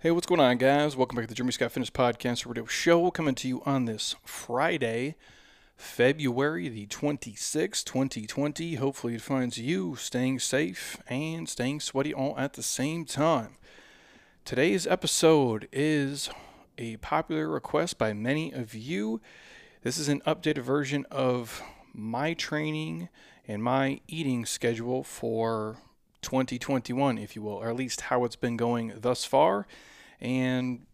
Hey, what's going on, guys? Welcome back to the Jeremy Scott Fitness Podcast Radio Show, coming to you on this Friday, February the 26th, 2020. Hopefully, it finds you staying safe and staying sweaty all at the same time. Today's episode is a popular request by many of you. This is an updated version of my training and my eating schedule for 2021, if you will, or at least how it's been going thus far and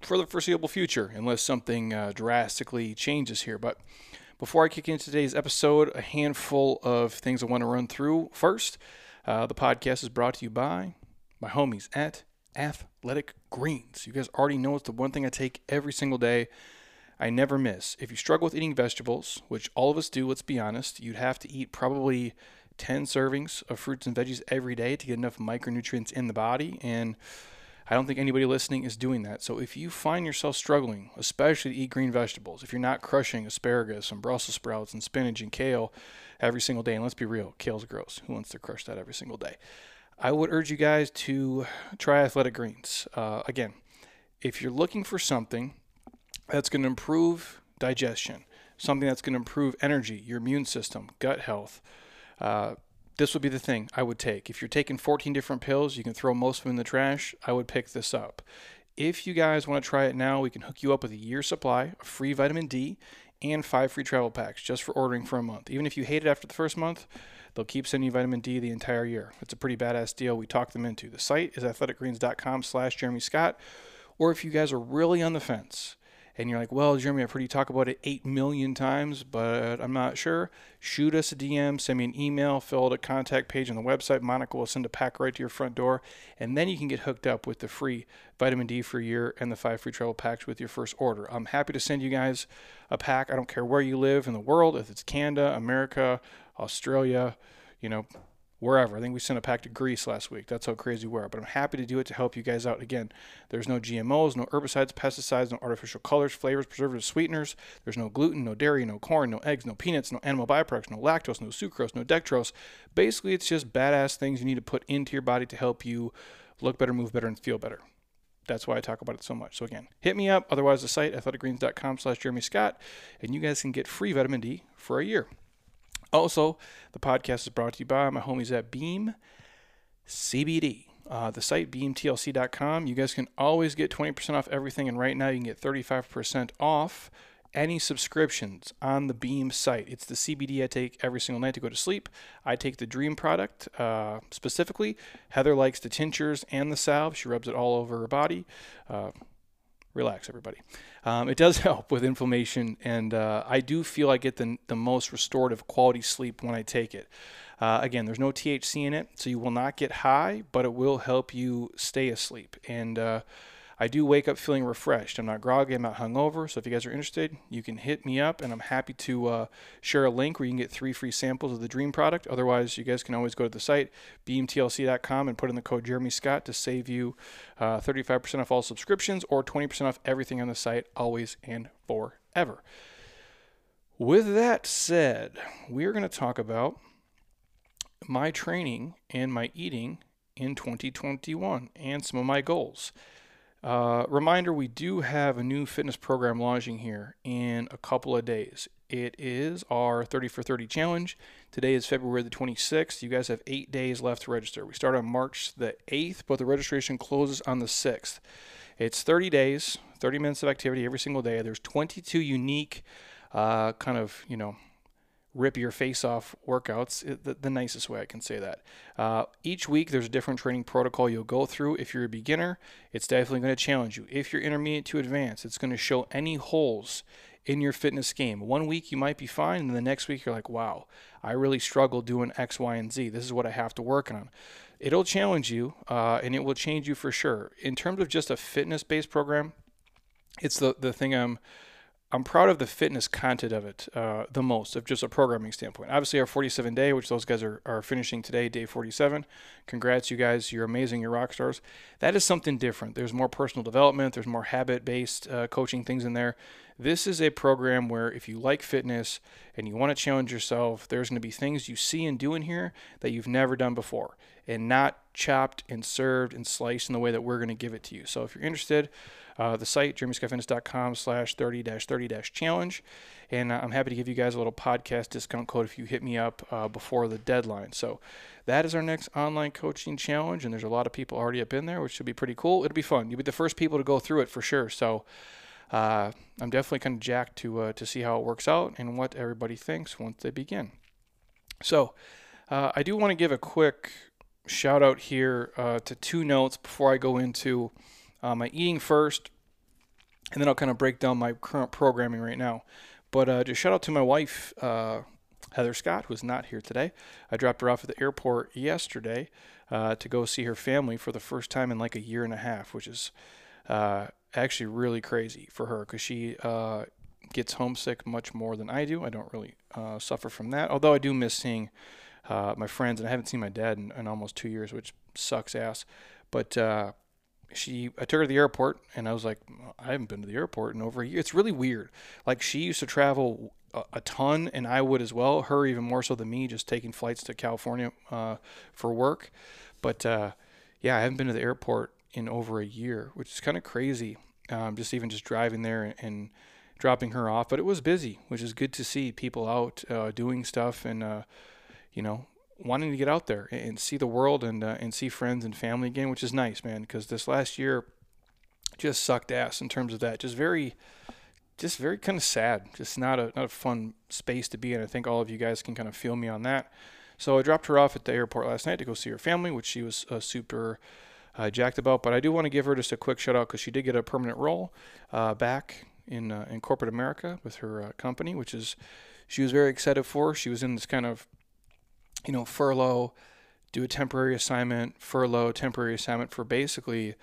for the foreseeable future, unless something uh, drastically changes here. But before I kick into today's episode, a handful of things I want to run through. First, uh, the podcast is brought to you by my homies at Athletic Greens. You guys already know it's the one thing I take every single day. I never miss. If you struggle with eating vegetables, which all of us do, let's be honest, you'd have to eat probably 10 servings of fruits and veggies every day to get enough micronutrients in the body. And I don't think anybody listening is doing that. So if you find yourself struggling, especially to eat green vegetables, if you're not crushing asparagus and Brussels sprouts and spinach and kale every single day, and let's be real, kale's gross. Who wants to crush that every single day? I would urge you guys to try Athletic Greens. Uh, again, if you're looking for something that's going to improve digestion, something that's going to improve energy, your immune system, gut health, uh, this would be the thing I would take. If you're taking 14 different pills, you can throw most of them in the trash. I would pick this up. If you guys want to try it now, we can hook you up with a year supply of free vitamin D and five free travel packs just for ordering for a month. Even if you hate it after the first month, they'll keep sending you vitamin D the entire year. It's a pretty badass deal. We talked them into. The site is athleticgreens.com slash Jeremy Scott. Or if you guys are really on the fence, and you're like, well, Jeremy, I've heard you talk about it 8 million times, but I'm not sure, shoot us a DM, send me an email, fill out a contact page on the website. Monica will send a pack right to your front door, and then you can get hooked up with the free vitamin D for a year and the five free travel packs with your first order. I'm happy to send you guys a pack. I don't care where you live in the world, if it's Canada, America, Australia, you know, wherever. I think we sent a pack to Greece last week. That's how crazy we are. But I'm happy to do it to help you guys out. Again, there's no GMOs, no herbicides, pesticides, no artificial colors, flavors, preservatives, sweeteners. There's no gluten, no dairy, no corn, no eggs, no peanuts, no animal byproducts, no lactose, no sucrose, no dextrose. Basically, it's just badass things you need to put into your body to help you look better, move better, and feel better. That's why I talk about it so much. So again, hit me up. Otherwise, the site athleticgreens.com slash Jeremy Scott, and you guys can get free vitamin D for a year. Also, the podcast is brought to you by my homies at Beam CBD. Uh, the site beamtlc.com. You guys can always get 20% off everything, and right now you can get 35% off any subscriptions on the Beam site. It's the CBD I take every single night to go to sleep. I take the Dream product uh, specifically. Heather likes the tinctures and the salve. She rubs it all over her body. Uh, relax, everybody. Um, it does help with inflammation, and uh, I do feel I get the, the most restorative quality sleep when I take it. Uh, again, there's no THC in it, so you will not get high, but it will help you stay asleep. And uh, I do wake up feeling refreshed. I'm not groggy, I'm not hungover. So if you guys are interested, you can hit me up, and I'm happy to uh, share a link where you can get three free samples of the Dream product. Otherwise, you guys can always go to the site beamtlc.com and put in the code Jeremy Scott to save you uh, 35% off all subscriptions or 20% off everything on the site, always and forever. With that said, we are going to talk about my training and my eating in 2021 and some of my goals. Uh, reminder we do have a new fitness program launching here in a couple of days. It is our 30 for 30 challenge. Today is February the 26th. You guys have eight days left to register. We start on March the 8th, but the registration closes on the 6th. It's 30 days, 30 minutes of activity every single day. There's 22 unique, uh, kind of, you know, rip your face off workouts, the, the nicest way I can say that. Uh, each week, there's a different training protocol you'll go through. If you're a beginner, it's definitely going to challenge you. If you're intermediate to advanced, it's going to show any holes in your fitness game. One week you might be fine, and the next week you're like, wow, I really struggle doing X, Y, and Z. This is what I have to work on. It'll challenge you, uh, and it will change you for sure. In terms of just a fitness based program, it's the, the thing I'm I'm proud of the fitness content of it uh, the most, of just a programming standpoint. Obviously, our 47 day, which those guys are, are finishing today, day 47. Congrats, you guys. You're amazing. You're rock stars. That is something different. There's more personal development, there's more habit based uh, coaching things in there. This is a program where if you like fitness and you want to challenge yourself, there's going to be things you see and do in here that you've never done before. And not chopped and served and sliced in the way that we're going to give it to you. So if you're interested, uh, the site, jeremyscottfitness.com slash 30-30-challenge. And uh, I'm happy to give you guys a little podcast discount code if you hit me up uh, before the deadline. So that is our next online coaching challenge. And there's a lot of people already up in there, which should be pretty cool. It'll be fun. You'll be the first people to go through it for sure. So uh, I'm definitely kind of jacked to, uh, to see how it works out and what everybody thinks once they begin. So uh, I do want to give a quick shout out here to two notes before I go into uh, my eating first, and then I'll kind of break down my current programming right now. But uh, just shout out to my wife, uh, Heather Scott, who's not here today. I dropped her off at the airport yesterday uh, to go see her family for the first time in like a year and a half, which is uh, actually really crazy for her because she gets homesick much more than I do. I don't really suffer from that, although I do miss seeing uh, my friends, and I haven't seen my dad in, in almost two years, which sucks ass. But uh, she, I took her to the airport, and I was like, I haven't been to the airport in over a year. It's really weird. Like she used to travel a, ton, and I would as well. Her even more so than me, just taking flights to California uh, for work. But uh, yeah, I haven't been to the airport in over a year, which is kind of crazy. Um, just even just driving there and, and, dropping her off, but it was busy, which is good to see people out uh, doing stuff and uh, you know, wanting to get out there and see the world and uh, and see friends and family again, which is nice, man. Because this last year just sucked ass in terms of that. Just very, just very kind of sad. Just not a not a fun space to be in. I think all of you guys can kind of feel me on that. So I dropped her off at the airport last night to go see her family, which she was uh, super uh, jacked about. But I do want to give her just a quick shout out because she did get a permanent role uh, back in uh, in corporate America with her uh, company, which is she was very excited for. She was in this kind of you know, furlough, do a temporary assignment, furlough, temporary assignment for basically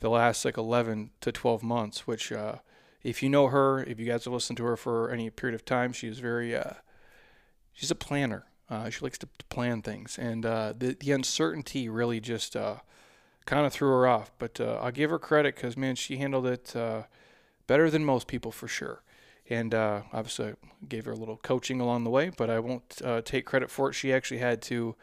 the last like 11 to 12 months, which, uh, if you know her, if you guys have listened to her for any period of time, she is very, uh, she's a planner. Uh, she likes to, to, plan things, and uh, the the uncertainty really just uh, kind of threw her off. But uh, I'll give her credit because man, she handled it better than most people for sure and uh, obviously gave her a little coaching along the way, but I won't uh, take credit for it. She actually had to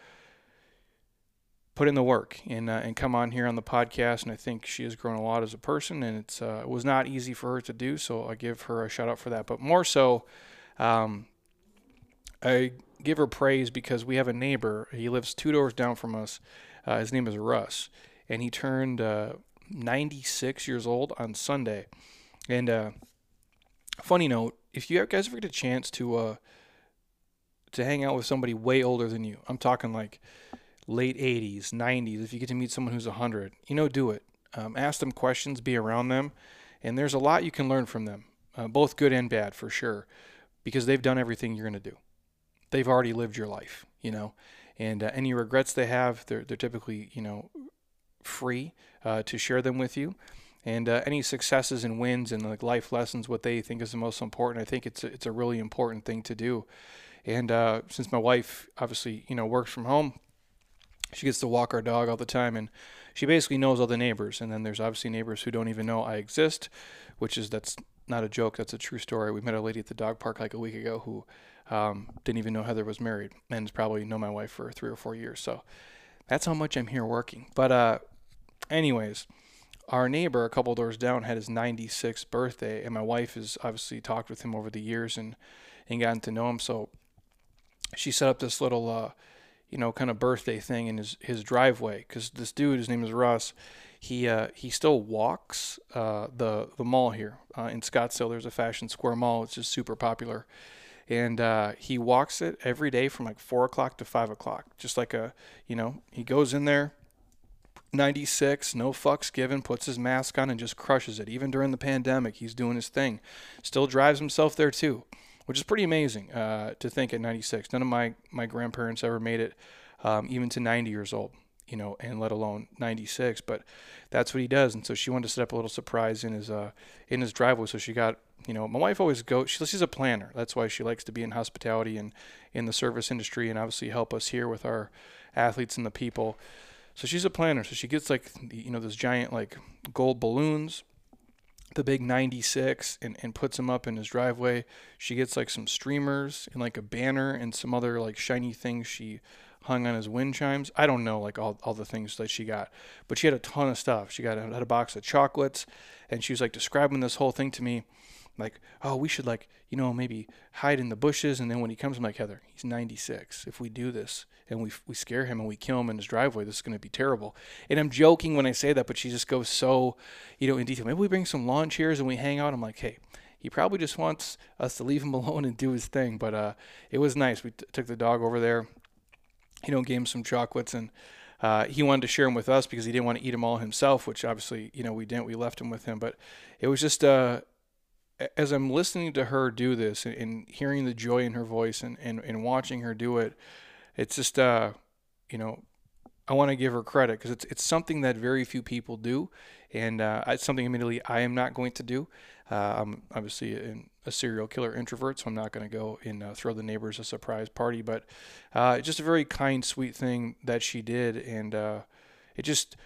put in the work and uh, and come on here on the podcast, and I think she has grown a lot as a person, and it's uh, it was not easy for her to do, so I give her a shout out for that. But more so, um, I give her praise because we have a neighbor. He lives two doors down from us. Uh, his name is Russ, and he turned uh, 96 years old on Sunday, and funny note, if you guys ever get a chance to uh, to hang out with somebody way older than you, I'm talking like late 80s, 90s. If you get to meet someone who's 100, you know, do it. Um, ask them questions, be around them, and there's a lot you can learn from them, uh, both good and bad for sure, because they've done everything you're going to do. They've already lived your life, you know, and uh, any regrets they have, they're they're typically you know free uh, to share them with you and uh, any successes and wins and like life lessons, what they think is the most important. I think it's a, it's a really important thing to do. And uh, since my wife obviously you know works from home, she gets to walk our dog all the time, and she basically knows all the neighbors. And then there's obviously neighbors who don't even know I exist, which is that's not a joke. That's a true story. We met a lady at the dog park like a week ago who um, didn't even know Heather was married, and probably known my wife for three or four years. So that's how much I'm here working. But uh, anyways our neighbor a couple doors down had his 96th birthday and my wife has obviously talked with him over the years and and gotten to know him. So she set up this little uh you know kind of birthday thing in his his driveway cuz this dude his name is Russ he uh he still walks uh the the mall here uh, in Scottsdale. There's a Fashion Square mall it's just super popular. And uh, he walks it every day from like four o'clock to five o'clock just like a you know he goes in there 96, no fucks given, puts his mask on and just crushes it. Even during the pandemic, he's doing his thing. Still drives himself there too, which is pretty amazing uh, to think at 96. None of my, my grandparents ever made it um, even to 90 years old, you know, and let alone 96. But that's what he does. And so she wanted to set up a little surprise in his uh, in his driveway. So she got, you know, my wife always goes. She, she's a planner. That's why she likes to be in hospitality and in the service industry, and obviously help us here with our athletes and the people. So she's a planner. So she gets like you know those giant like gold balloons, the big 96, and and puts them up in his driveway. She gets like some streamers and like a banner and some other like shiny things she hung on his wind chimes. I don't know like all, all the things that she got, but she had a ton of stuff. She got had a box of chocolates, and she was like describing this whole thing to me, like, oh, we should like you know maybe hide in the bushes, and then when he comes, I'm like, Heather, he's 96. If we do this and we we scare him and we kill him in his driveway, this is going to be terrible. And I'm joking when I say that, but she just goes so, you know, in detail. Maybe we bring some lawn chairs and we hang out. I'm like, hey he probably just wants us to leave him alone and do his thing. But uh, it was nice. We t- took the dog over there, you know, gave him some chocolates, and uh, he wanted to share them with us because he didn't want to eat them all himself, which obviously, you know, we didn't. We left him with him. But it was just, uh, as I'm listening to her do this and, and hearing the joy in her voice and, and, and watching her do it, it's just, uh, you know, I want to give her credit because it's it's something that very few people do, and uh, it's something admittedly I am not going to do. Uh, I'm obviously a, serial killer introvert, so I'm not going to go and uh, throw the neighbors a surprise party. But uh, it's just a very kind, sweet thing that she did, and uh, it just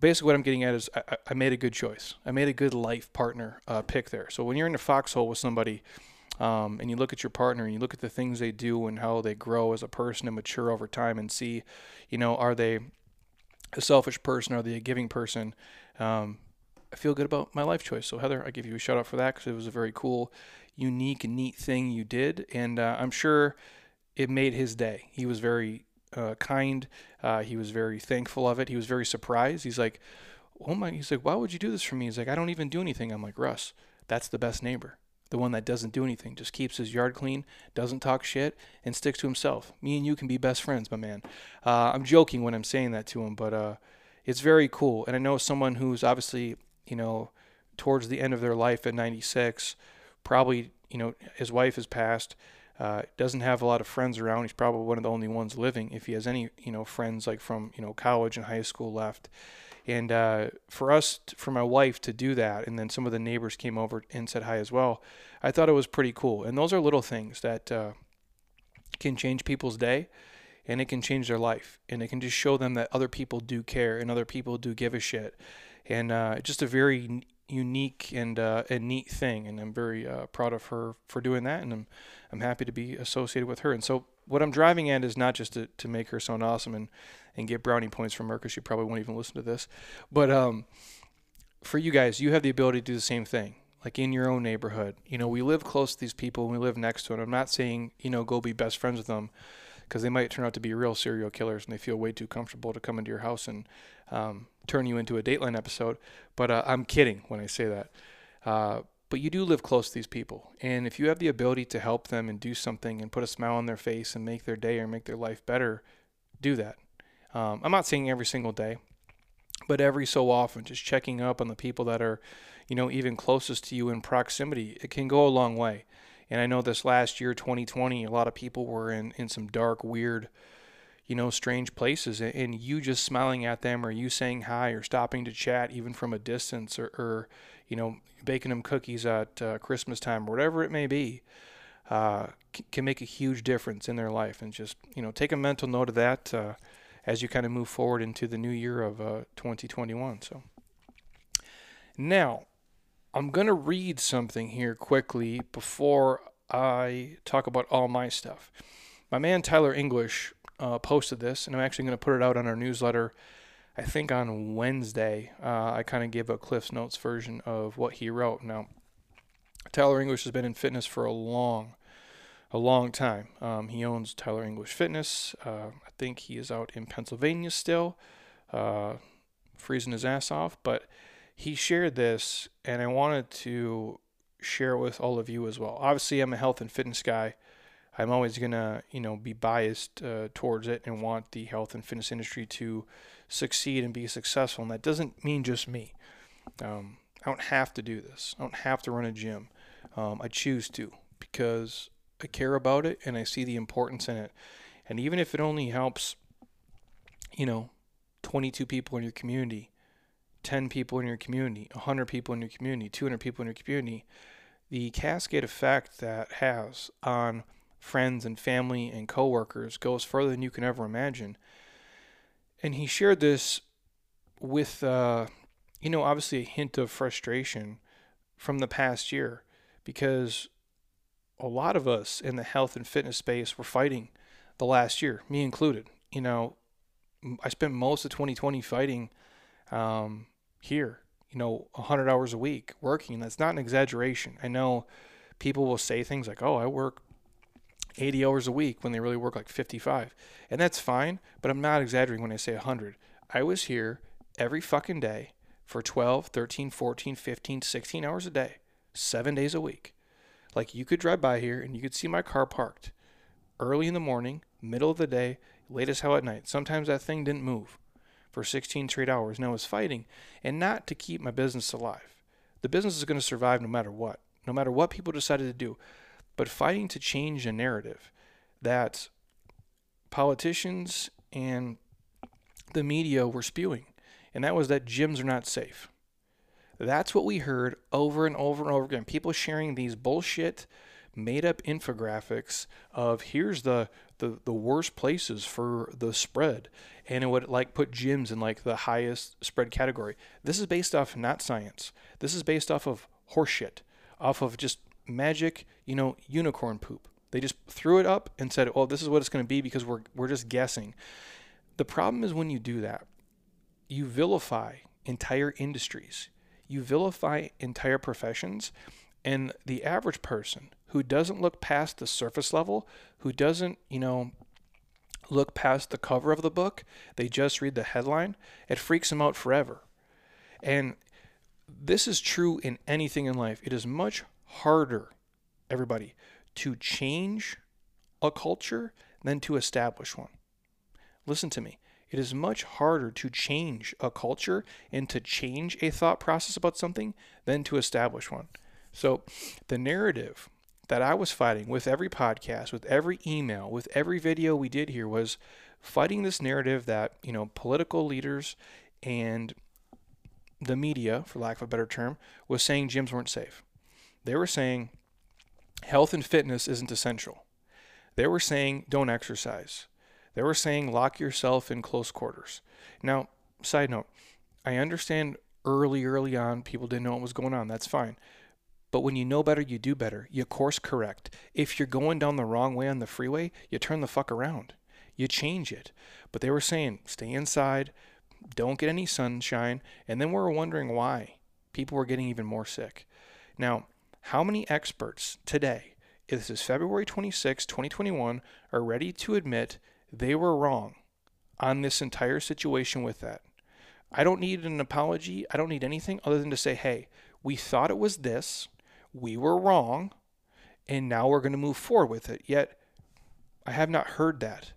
basically what I'm getting at is I, I, made a good choice. I made a good life partner uh, pick there. So when you're in a foxhole with somebody. Um, and you look at your partner and you look at the things they do and how they grow as a person and mature over time and see, you know, are they a selfish person? Are they a giving person? Um, I feel good about my life choice. So Heather, I give you a shout out for that because it was a very cool, unique, neat thing you did, and uh, I'm sure it made his day. He was very uh, kind. Uh, he was very thankful of it. He was very surprised. He's like, "Oh my!" He's like, "Why would you do this for me?" He's like, "I don't even do anything." I'm like, "Russ, that's the best neighbor." The one that doesn't do anything, just keeps his yard clean, doesn't talk shit, and sticks to himself. Me and you can be best friends, my man. Uh, I'm joking when I'm saying that to him, but uh, it's very cool. And I know someone who's obviously you know, towards the end of their life at 96, probably, you know, his wife has passed, uh, doesn't have a lot of friends around. He's probably one of the only ones living, if he has any, you know, friends like from, you know, college and high school left. And uh, for us, for my wife to do that, and then some of the neighbors came over and said hi as well, I thought it was pretty cool. And those are little things that uh, can change people's day and it can change their life. And it can just show them that other people do care and other people do give a shit and uh, just a very unique and uh, a neat thing. And I'm very uh, proud of her for doing that, and I'm I'm happy to be associated with her. And so what I'm driving at is not just to, to make her sound awesome and and get brownie points from her because she probably won't even listen to this, but um, for you guys, you have the ability to do the same thing. Like in your own neighborhood, you know, we live close to these people and we live next to them. I'm not saying, you know, go be best friends with them because they might turn out to be real serial killers and they feel way too comfortable to come into your house and um, turn you into a Dateline episode. But uh, I'm kidding when I say that. Uh, but you do live close to these people. And if you have the ability to help them and do something and put a smile on their face and make their day or make their life better, do that. Um, I'm not saying every single day, but every so often, just checking up on the people that are, you know, even closest to you in proximity, it can go a long way. And I know this last year, 2020, a lot of people were in, in some dark, weird, you know, strange places. And you just smiling at them or you saying hi or stopping to chat even from a distance or, or you know, baking them cookies at uh, Christmas time or whatever it may be. Uh, can make a huge difference in their life, and just you know, take a mental note of that uh, as you kind of move forward into the new year of 2021. Uh, so, now I'm going to read something here quickly before I talk about all my stuff. My man Tyler English uh, posted this, and I'm actually going to put it out on our newsletter. I think on Wednesday, uh, I kind of gave a Cliff's Notes version of what he wrote. Now, Tyler English has been in fitness for a long, a long time. Um, he owns Tyler English Fitness. Uh, I think he is out in Pennsylvania still, uh, freezing his ass off, but he shared this, and I wanted to share it with all of you as well. Obviously, I'm a health and fitness guy. I'm always gonna, you know, be biased uh, towards it and want the health and fitness industry to succeed and be successful. And that doesn't mean just me. Um, I don't have to do this. I don't have to run a gym. Um, I choose to because I care about it and I see the importance in it. And even if it only helps, you know, 22 people in your community, 10 people in your community, 100 people in your community, 200 people in your community, the cascade effect that has on friends and family and coworkers goes further than you can ever imagine. And he shared this with, uh, you know, obviously a hint of frustration from the past year because a lot of us in the health and fitness space were fighting the last year, me included. you know, I spent most of 2020 fighting um, here, you know, 100 hours a week working. That's not an exaggeration. I know people will say things like, oh, I work 80 hours a week when they really work like 55. And that's fine, but I'm not exaggerating when I say 100. I was here every fucking day for 12, 13, 14, 15, 16 hours a day, seven days a week. Like you could drive by here and you could see my car parked early in the morning, middle of the day, late as hell at night. Sometimes that thing didn't move for 16 straight hours and I was fighting and not to keep my business alive. The business is going to survive no matter what, no matter what people decided to do, but fighting to change a narrative that politicians and the media were spewing, and that was that gyms are not safe. That's what we heard over and over and over again. People sharing these bullshit made up infographics of here's the, the the worst places for the spread. And it would like put gyms in like the highest spread category. This is based off not science. This is based off of horseshit off of just magic you know unicorn poop. They just threw it up and said oh this is what it's going to be because we're we're just guessing. The problem is when you do that you vilify entire industries. You vilify entire professions and the average person who doesn't look past the surface level, who doesn't, you know, look past the cover of the book, they just read the headline, it freaks them out forever. And this is true in anything in life. It is much harder, everybody, to change a culture than to establish one. Listen to me. It is much harder to change a culture and to change a thought process about something than to establish one. So the narrative that I was fighting with every podcast, with every email, with every video we did here was fighting this narrative that, you know, political leaders and the media, for lack of a better term, was saying gyms weren't safe. They were saying health and fitness isn't essential. They were saying don't exercise. They were saying lock yourself in close quarters. Now, side note, I understand early, early on, people didn't know what was going on. That's fine. But when you know better, you do better. You course correct. If you're going down the wrong way on the freeway, you turn the fuck around. You change it. But they were saying, stay inside, don't get any sunshine. And then we are wondering why people were getting even more sick. Now, how many experts today, this is February 26, 2021, are ready to admit they were wrong on this entire situation with that? I don't need an apology. I don't need anything other than to say, hey, we thought it was this we were wrong and now we're going to move forward with it. Yet I have not heard that.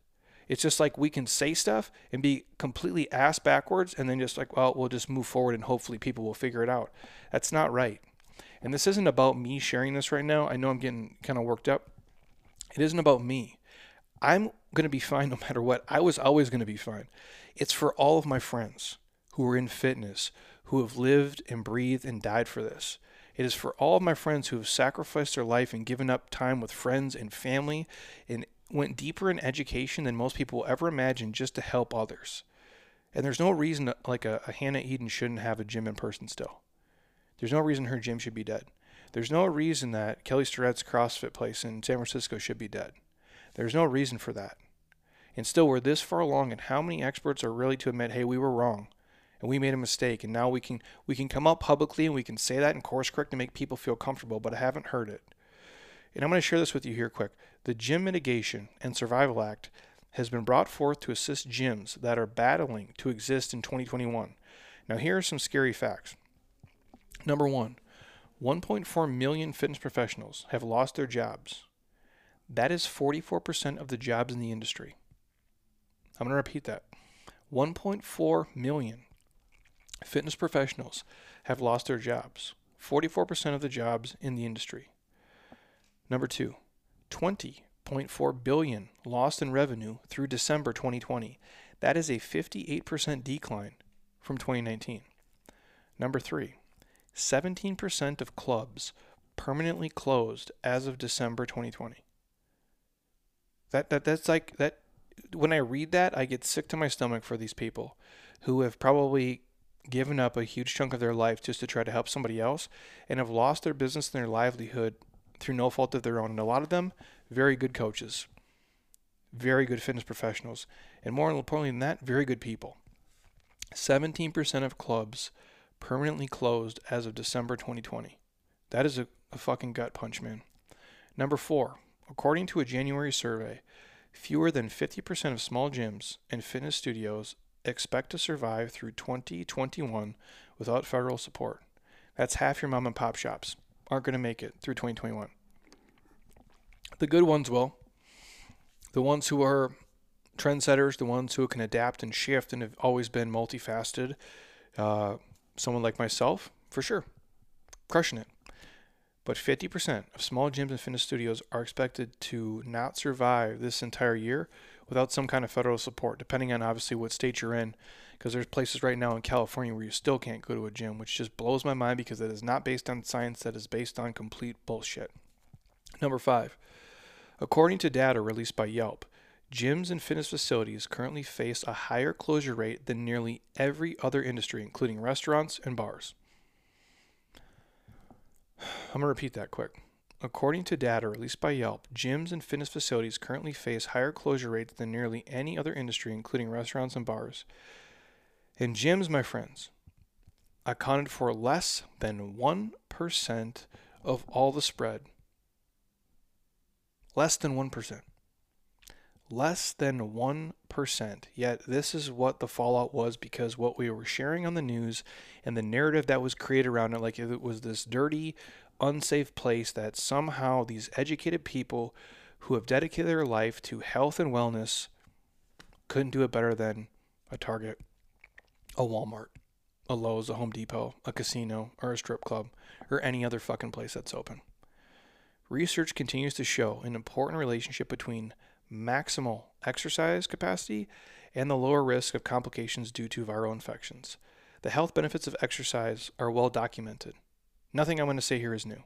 It's just like we can say stuff and be completely ass backwards and then just like, well, we'll just move forward and hopefully people will figure it out. That's not right. And this isn't about me sharing this right now. I know I'm getting kind of worked up. It isn't about me. I'm going to be fine no matter what. I was always going to be fine. It's for all of my friends who are in fitness, who have lived and breathed and died for this. It is for all of my friends who have sacrificed their life and given up time with friends and family and went deeper in education than most people will ever imagine just to help others. And there's no reason like a, a Hannah Eden shouldn't have a gym in person still. There's no reason her gym should be dead. There's no reason that Kelly Starrett's CrossFit place in San Francisco should be dead. There's no reason for that. And still, we're this far along, and how many experts are really to admit, hey, we were wrong? And we made a mistake and now we can we can come out publicly and we can say that and course correct to make people feel comfortable but i haven't heard it. And i'm going to share this with you here quick. The gym mitigation and survival act has been brought forth to assist gyms that are battling to exist in 2021 now here are some scary facts. Number one 1.4 million fitness professionals have lost their jobs. That is 44% of the jobs in the industry. I'm going to repeat that. 1.4 million fitness professionals have lost their jobs, 44% of the jobs in the industry. Number two, 20.4 billion lost in revenue through December 2020. That is a 58% decline from 2019. Number three, 17% of clubs permanently closed as of December 2020. That, that that's like that when I read that I get sick to my stomach for these people who have probably given up a huge chunk of their life just to try to help somebody else and have lost their business and their livelihood through no fault of their own. And a lot of them, very good coaches, very good fitness professionals. And more importantly than that, very good people. 17% of clubs permanently closed as of December 2020. That is a, a fucking gut punch, man. Number four, according to a January survey, fewer than 50% of small gyms and fitness studios expect to survive through 2021 without federal support. That's half your mom and pop shops aren't going to make it through 2021. The good ones will. The ones who are trendsetters, the ones who can adapt and shift and have always been multifaceted, uh, someone like myself, for sure, crushing it. But 50% of small gyms and fitness studios are expected to not survive this entire year without some kind of federal support, depending on obviously what state you're in. Because there's places right now in California where you still can't go to a gym, which just blows my mind because it is not based on science, that is based on complete bullshit. Number five, according to data released by Yelp, gyms and fitness facilities currently face a higher closure rate than nearly every other industry, including restaurants and bars. I'm going to repeat that quick. According to data released by Yelp, gyms and fitness facilities currently face higher closure rates than nearly any other industry, including restaurants and bars. And gyms, my friends, accounted for less than 1% of all the spread. Less than 1%. Less than 1%. Yet, this is what the fallout was because what we were sharing on the news and the narrative that was created around it, like it was this dirty, unsafe place that somehow these educated people who have dedicated their life to health and wellness couldn't do it better than a Target, a Walmart, a Lowe's, a Home Depot, a casino, or a strip club, or any other fucking place that's open. Research continues to show an important relationship between maximal exercise capacity and the lower risk of complications due to viral infections. The health benefits of exercise are well documented. Nothing I'm going to say here is new.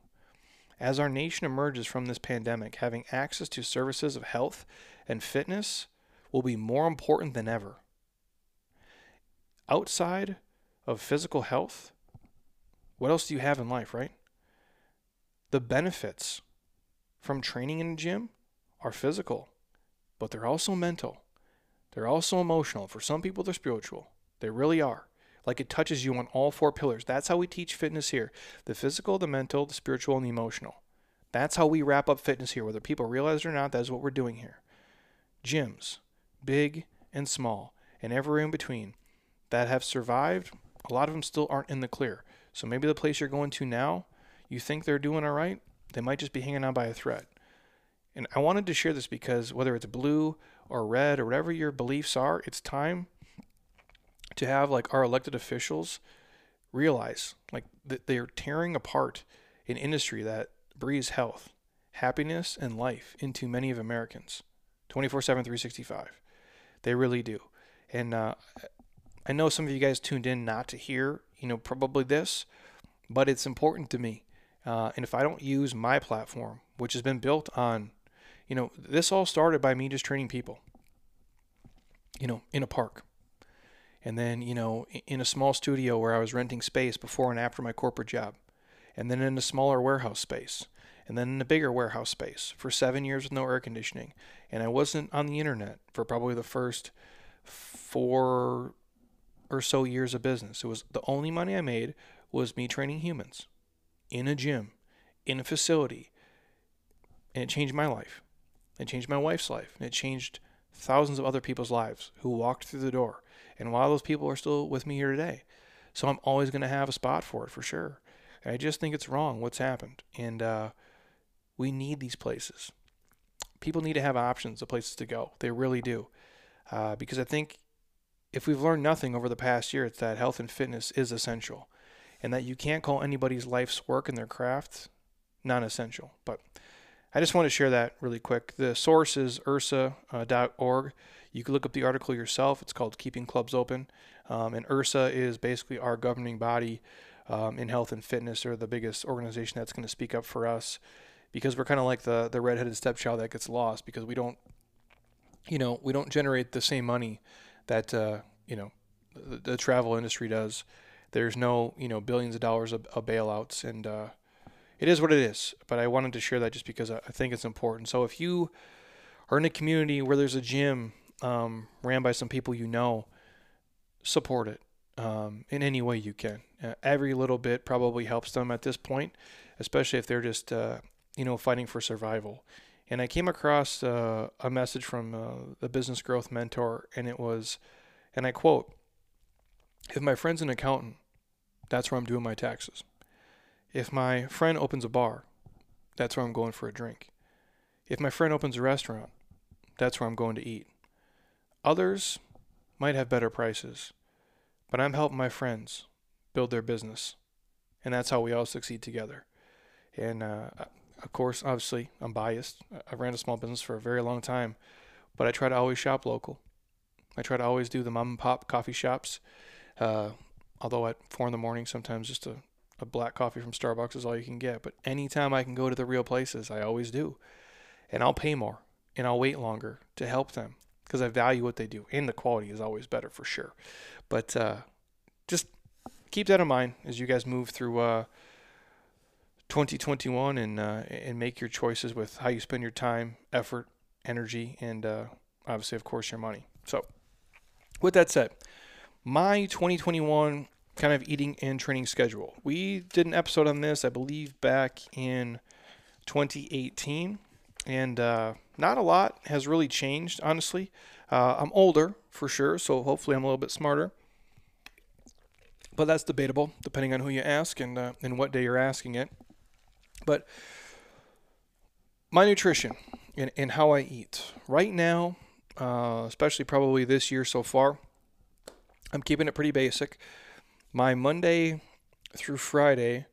As our nation emerges from this pandemic, having access to services of health and fitness will be more important than ever. Outside of physical health, what else do you have in life, right? The benefits from training in a gym are physical, but they're also mental. They're also emotional. For some people, they're spiritual. They really are. Like it touches you on all four pillars. That's how we teach fitness here the physical, the mental, the spiritual, and the emotional. That's how we wrap up fitness here. Whether people realize it or not, that's what we're doing here. Gyms, big and small, and everywhere in between, that have survived, a lot of them still aren't in the clear. So maybe the place you're going to now, you think they're doing all right, they might just be hanging on by a thread. And I wanted to share this because whether it's blue or red or whatever your beliefs are, it's time to have like our elected officials realize like that they're tearing apart an industry that breathes health, happiness, and life into many of Americans 24 7, 365. They really do. And uh, I know some of you guys tuned in not to hear, you know, probably this, but it's important to me. Uh, and if I don't use my platform, which has been built on, you know, this all started by me just training people, you know, in a park and then you know in a small studio where I was renting space before and after my corporate job, and then in a smaller warehouse space, and then in a bigger warehouse space for seven years with no air conditioning, and I wasn't on the internet for probably the first four or so years of business. It was the only money I made was me training humans in a gym, in a facility, and it changed my life. It changed my wife's life, and it changed thousands of other people's lives who walked through the door and a lot of those people are still with me here today. So I'm always going to have a spot for it for sure. I just think it's wrong what's happened. And uh, we need these places. People need to have options of places to go. They really do. Uh, because I think if we've learned nothing over the past year, it's that health and fitness is essential. And that you can't call anybody's life's work and their craft non essential. But I just want to share that really quick. The source is ihrsa.org. Uh, you can look up the article yourself. It's called Keeping Clubs Open. Um, and IHRSA is basically our governing body um, in health and fitness, or the biggest organization that's going to speak up for us because we're kind of like the, the redheaded stepchild that gets lost because we don't, you know, we don't generate the same money that, uh, you know, the, the, travel industry does. There's no, you know, billions of dollars of, of bailouts. And uh, it is what it is. But I wanted to share that just because I, I think it's important. So if you are in a community where there's a gym um, ran by some people you know, support it um, in any way you can. Uh, every little bit probably helps them at this point, especially if they're just uh, you know fighting for survival. And I came across uh, a message from uh, the business growth mentor, and it was, and I quote: "If my friend's an accountant, that's where I'm doing my taxes. If my friend opens a bar, that's where I'm going for a drink. If my friend opens a restaurant, that's where I'm going to eat. Others might have better prices." But I'm helping my friends build their business. And that's how we all succeed together. And uh, of course, obviously, I'm biased. I ran a small business for a very long time, but I try to always shop local. I try to always do the mom and pop coffee shops. Uh, although at four in the morning, sometimes just a, a black coffee from Starbucks is all you can get. But anytime I can go to the real places, I always do. And I'll pay more and I'll wait longer to help them because I value what they do, and the quality is always better for sure. But uh, just keep that in mind as you guys move through uh, 2021 and uh, and make your choices with how you spend your time, effort, energy, and uh, obviously, of course, your money. So, with that said, my 2021 kind of eating and training schedule. We did an episode on this, I believe, back in 2018 and uh, not a lot has really changed, honestly. Uh, I'm older for sure, so hopefully I'm a little bit smarter. But that's debatable, depending on who you ask and uh, and what day you're asking it. But my nutrition and, and how I eat right now, uh, especially probably this year so far, I'm keeping it pretty basic. My Monday through Friday,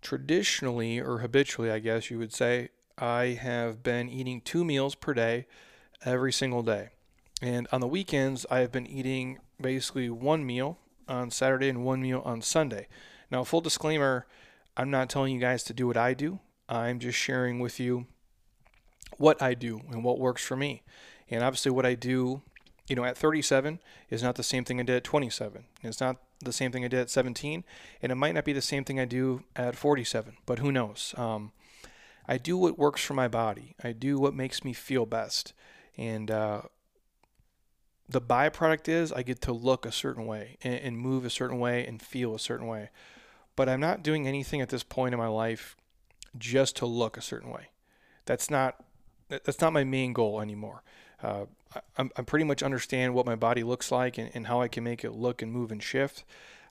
traditionally or habitually, I guess you would say, I have been eating two meals per day every single day. And on the weekends, I have been eating basically one meal on Saturday and one meal on Sunday. Now, full disclaimer, I'm not telling you guys to do what I do. I'm just sharing with you what I do and what works for me. And obviously, what I do, you know, at 37 is not the same thing I did at 27. It's not the same thing I did at 17, and it might not be the same thing I do at 47. But who knows? Um, I do what works for my body. I do what makes me feel best. And uh, the byproduct is I get to look a certain way and, and move a certain way and feel a certain way. But I'm not doing anything at this point in my life just to look a certain way. That's not that's not my main goal anymore. Uh, I, I pretty much understand what my body looks like and, and how I can make it look and move and shift.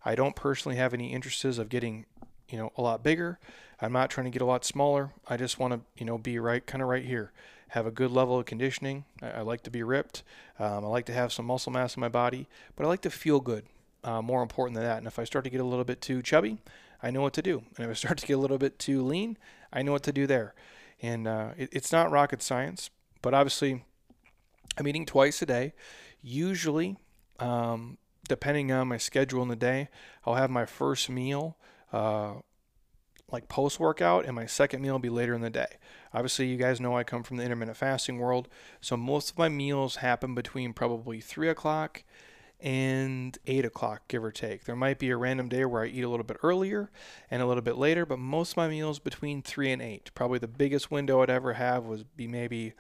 I don't personally have any interests of getting you know, a lot bigger. I'm not trying to get a lot smaller. I just want to, you know, be right, kind of right here. Have a good level of conditioning. I, I like to be ripped. Um, I like to have some muscle mass in my body, but I like to feel good. Uh, more important than that. And if I start to get a little bit too chubby, I know what to do. And if I start to get a little bit too lean, I know what to do there. And uh, it, it's not rocket science, but obviously, I'm eating twice a day. Usually, um, depending on my schedule in the day, I'll have my first meal uh, like post workout, and my second meal will be later in the day. Obviously, you guys know I come from the intermittent fasting world, so most of my meals happen between probably 3 o'clock and 8 o'clock, give or take. There might be a random day where I eat a little bit earlier and a little bit later, but most of my meals between 3 and 8. Probably the biggest window I'd ever have was be maybe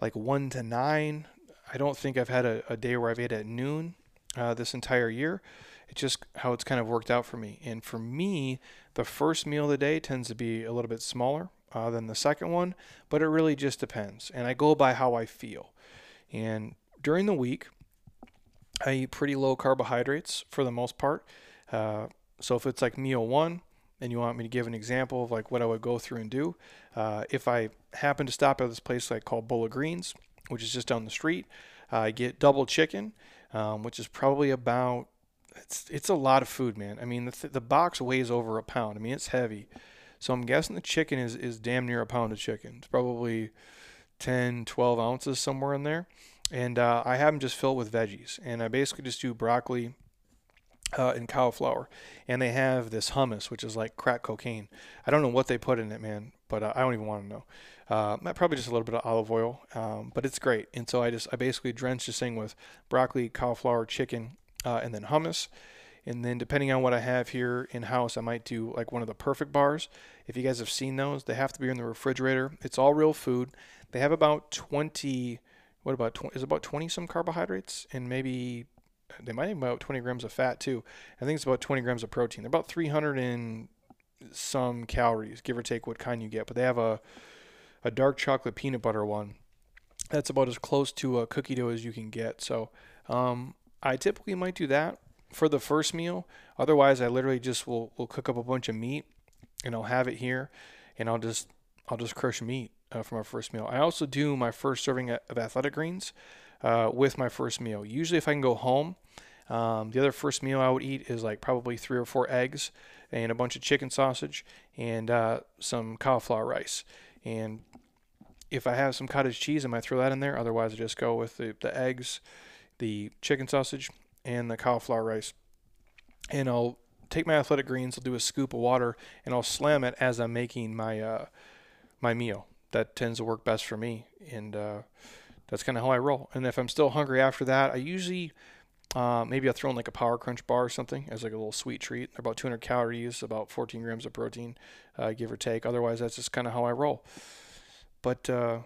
like 1 to 9. I don't think I've had a, a day where I've ate at noon uh, this entire year. It's just how it's kind of worked out for me. And for me, the first meal of the day tends to be a little bit smaller uh, than the second one, but it really just depends. And I go by how I feel. And during the week, I eat pretty low carbohydrates for the most part. Uh, so if it's like meal one, and you want me to give an example of like what I would go through and do, uh, if I happen to stop at this place like called Bowl of Greens, which is just down the street, I get double chicken, um, which is probably about it's it's a lot of food, man. I mean, the th- the box weighs over a pound. I mean, it's heavy. So I'm guessing the chicken is is damn near a pound of chicken. It's probably 10, 12 ounces somewhere in there. And uh, I have them just filled with veggies. And I basically just do broccoli uh, and cauliflower. And they have this hummus, which is like crack cocaine. I don't know what they put in it, man, but uh, I don't even want to know. Uh, probably just a little bit of olive oil, um, but it's great. And so I just I basically drench this thing with broccoli, cauliflower, chicken, uh, and then hummus. And then depending on what I have here in house, I might do like one of the perfect bars. If you guys have seen those, they have to be in the refrigerator. It's all real food. They have about 20 what about 20, is about 20 some carbohydrates and maybe they might have about 20 grams of fat too. I think it's about 20 grams of protein. They're about 300 and some calories, give or take what kind you get. But they have a a dark chocolate peanut butter one. That's about as close to a cookie dough as you can get. So um, I typically might do that for the first meal. Otherwise, I literally just will, will cook up a bunch of meat and I'll have it here, and I'll just I'll just crush meat uh, for my first meal. I also do my first serving of athletic greens uh, with my first meal. Usually, if I can go home, um, the other first meal I would eat is like probably three or four eggs and a bunch of chicken sausage and uh, some cauliflower rice. And if I have some cottage cheese, I might throw that in there. Otherwise, I just go with the, the eggs, the chicken sausage, and the cauliflower rice. And I'll take my athletic greens, I'll do a scoop of water, and I'll slam it as I'm making my uh, my meal. That tends to work best for me, and uh, that's kind of how I roll. And if I'm still hungry after that, I usually uh, maybe I'll throw in like a Power Crunch bar or something as like a little sweet treat. They're about 200 calories, about 14 grams of protein, uh, give or take. Otherwise, that's just kind of how I roll. But uh,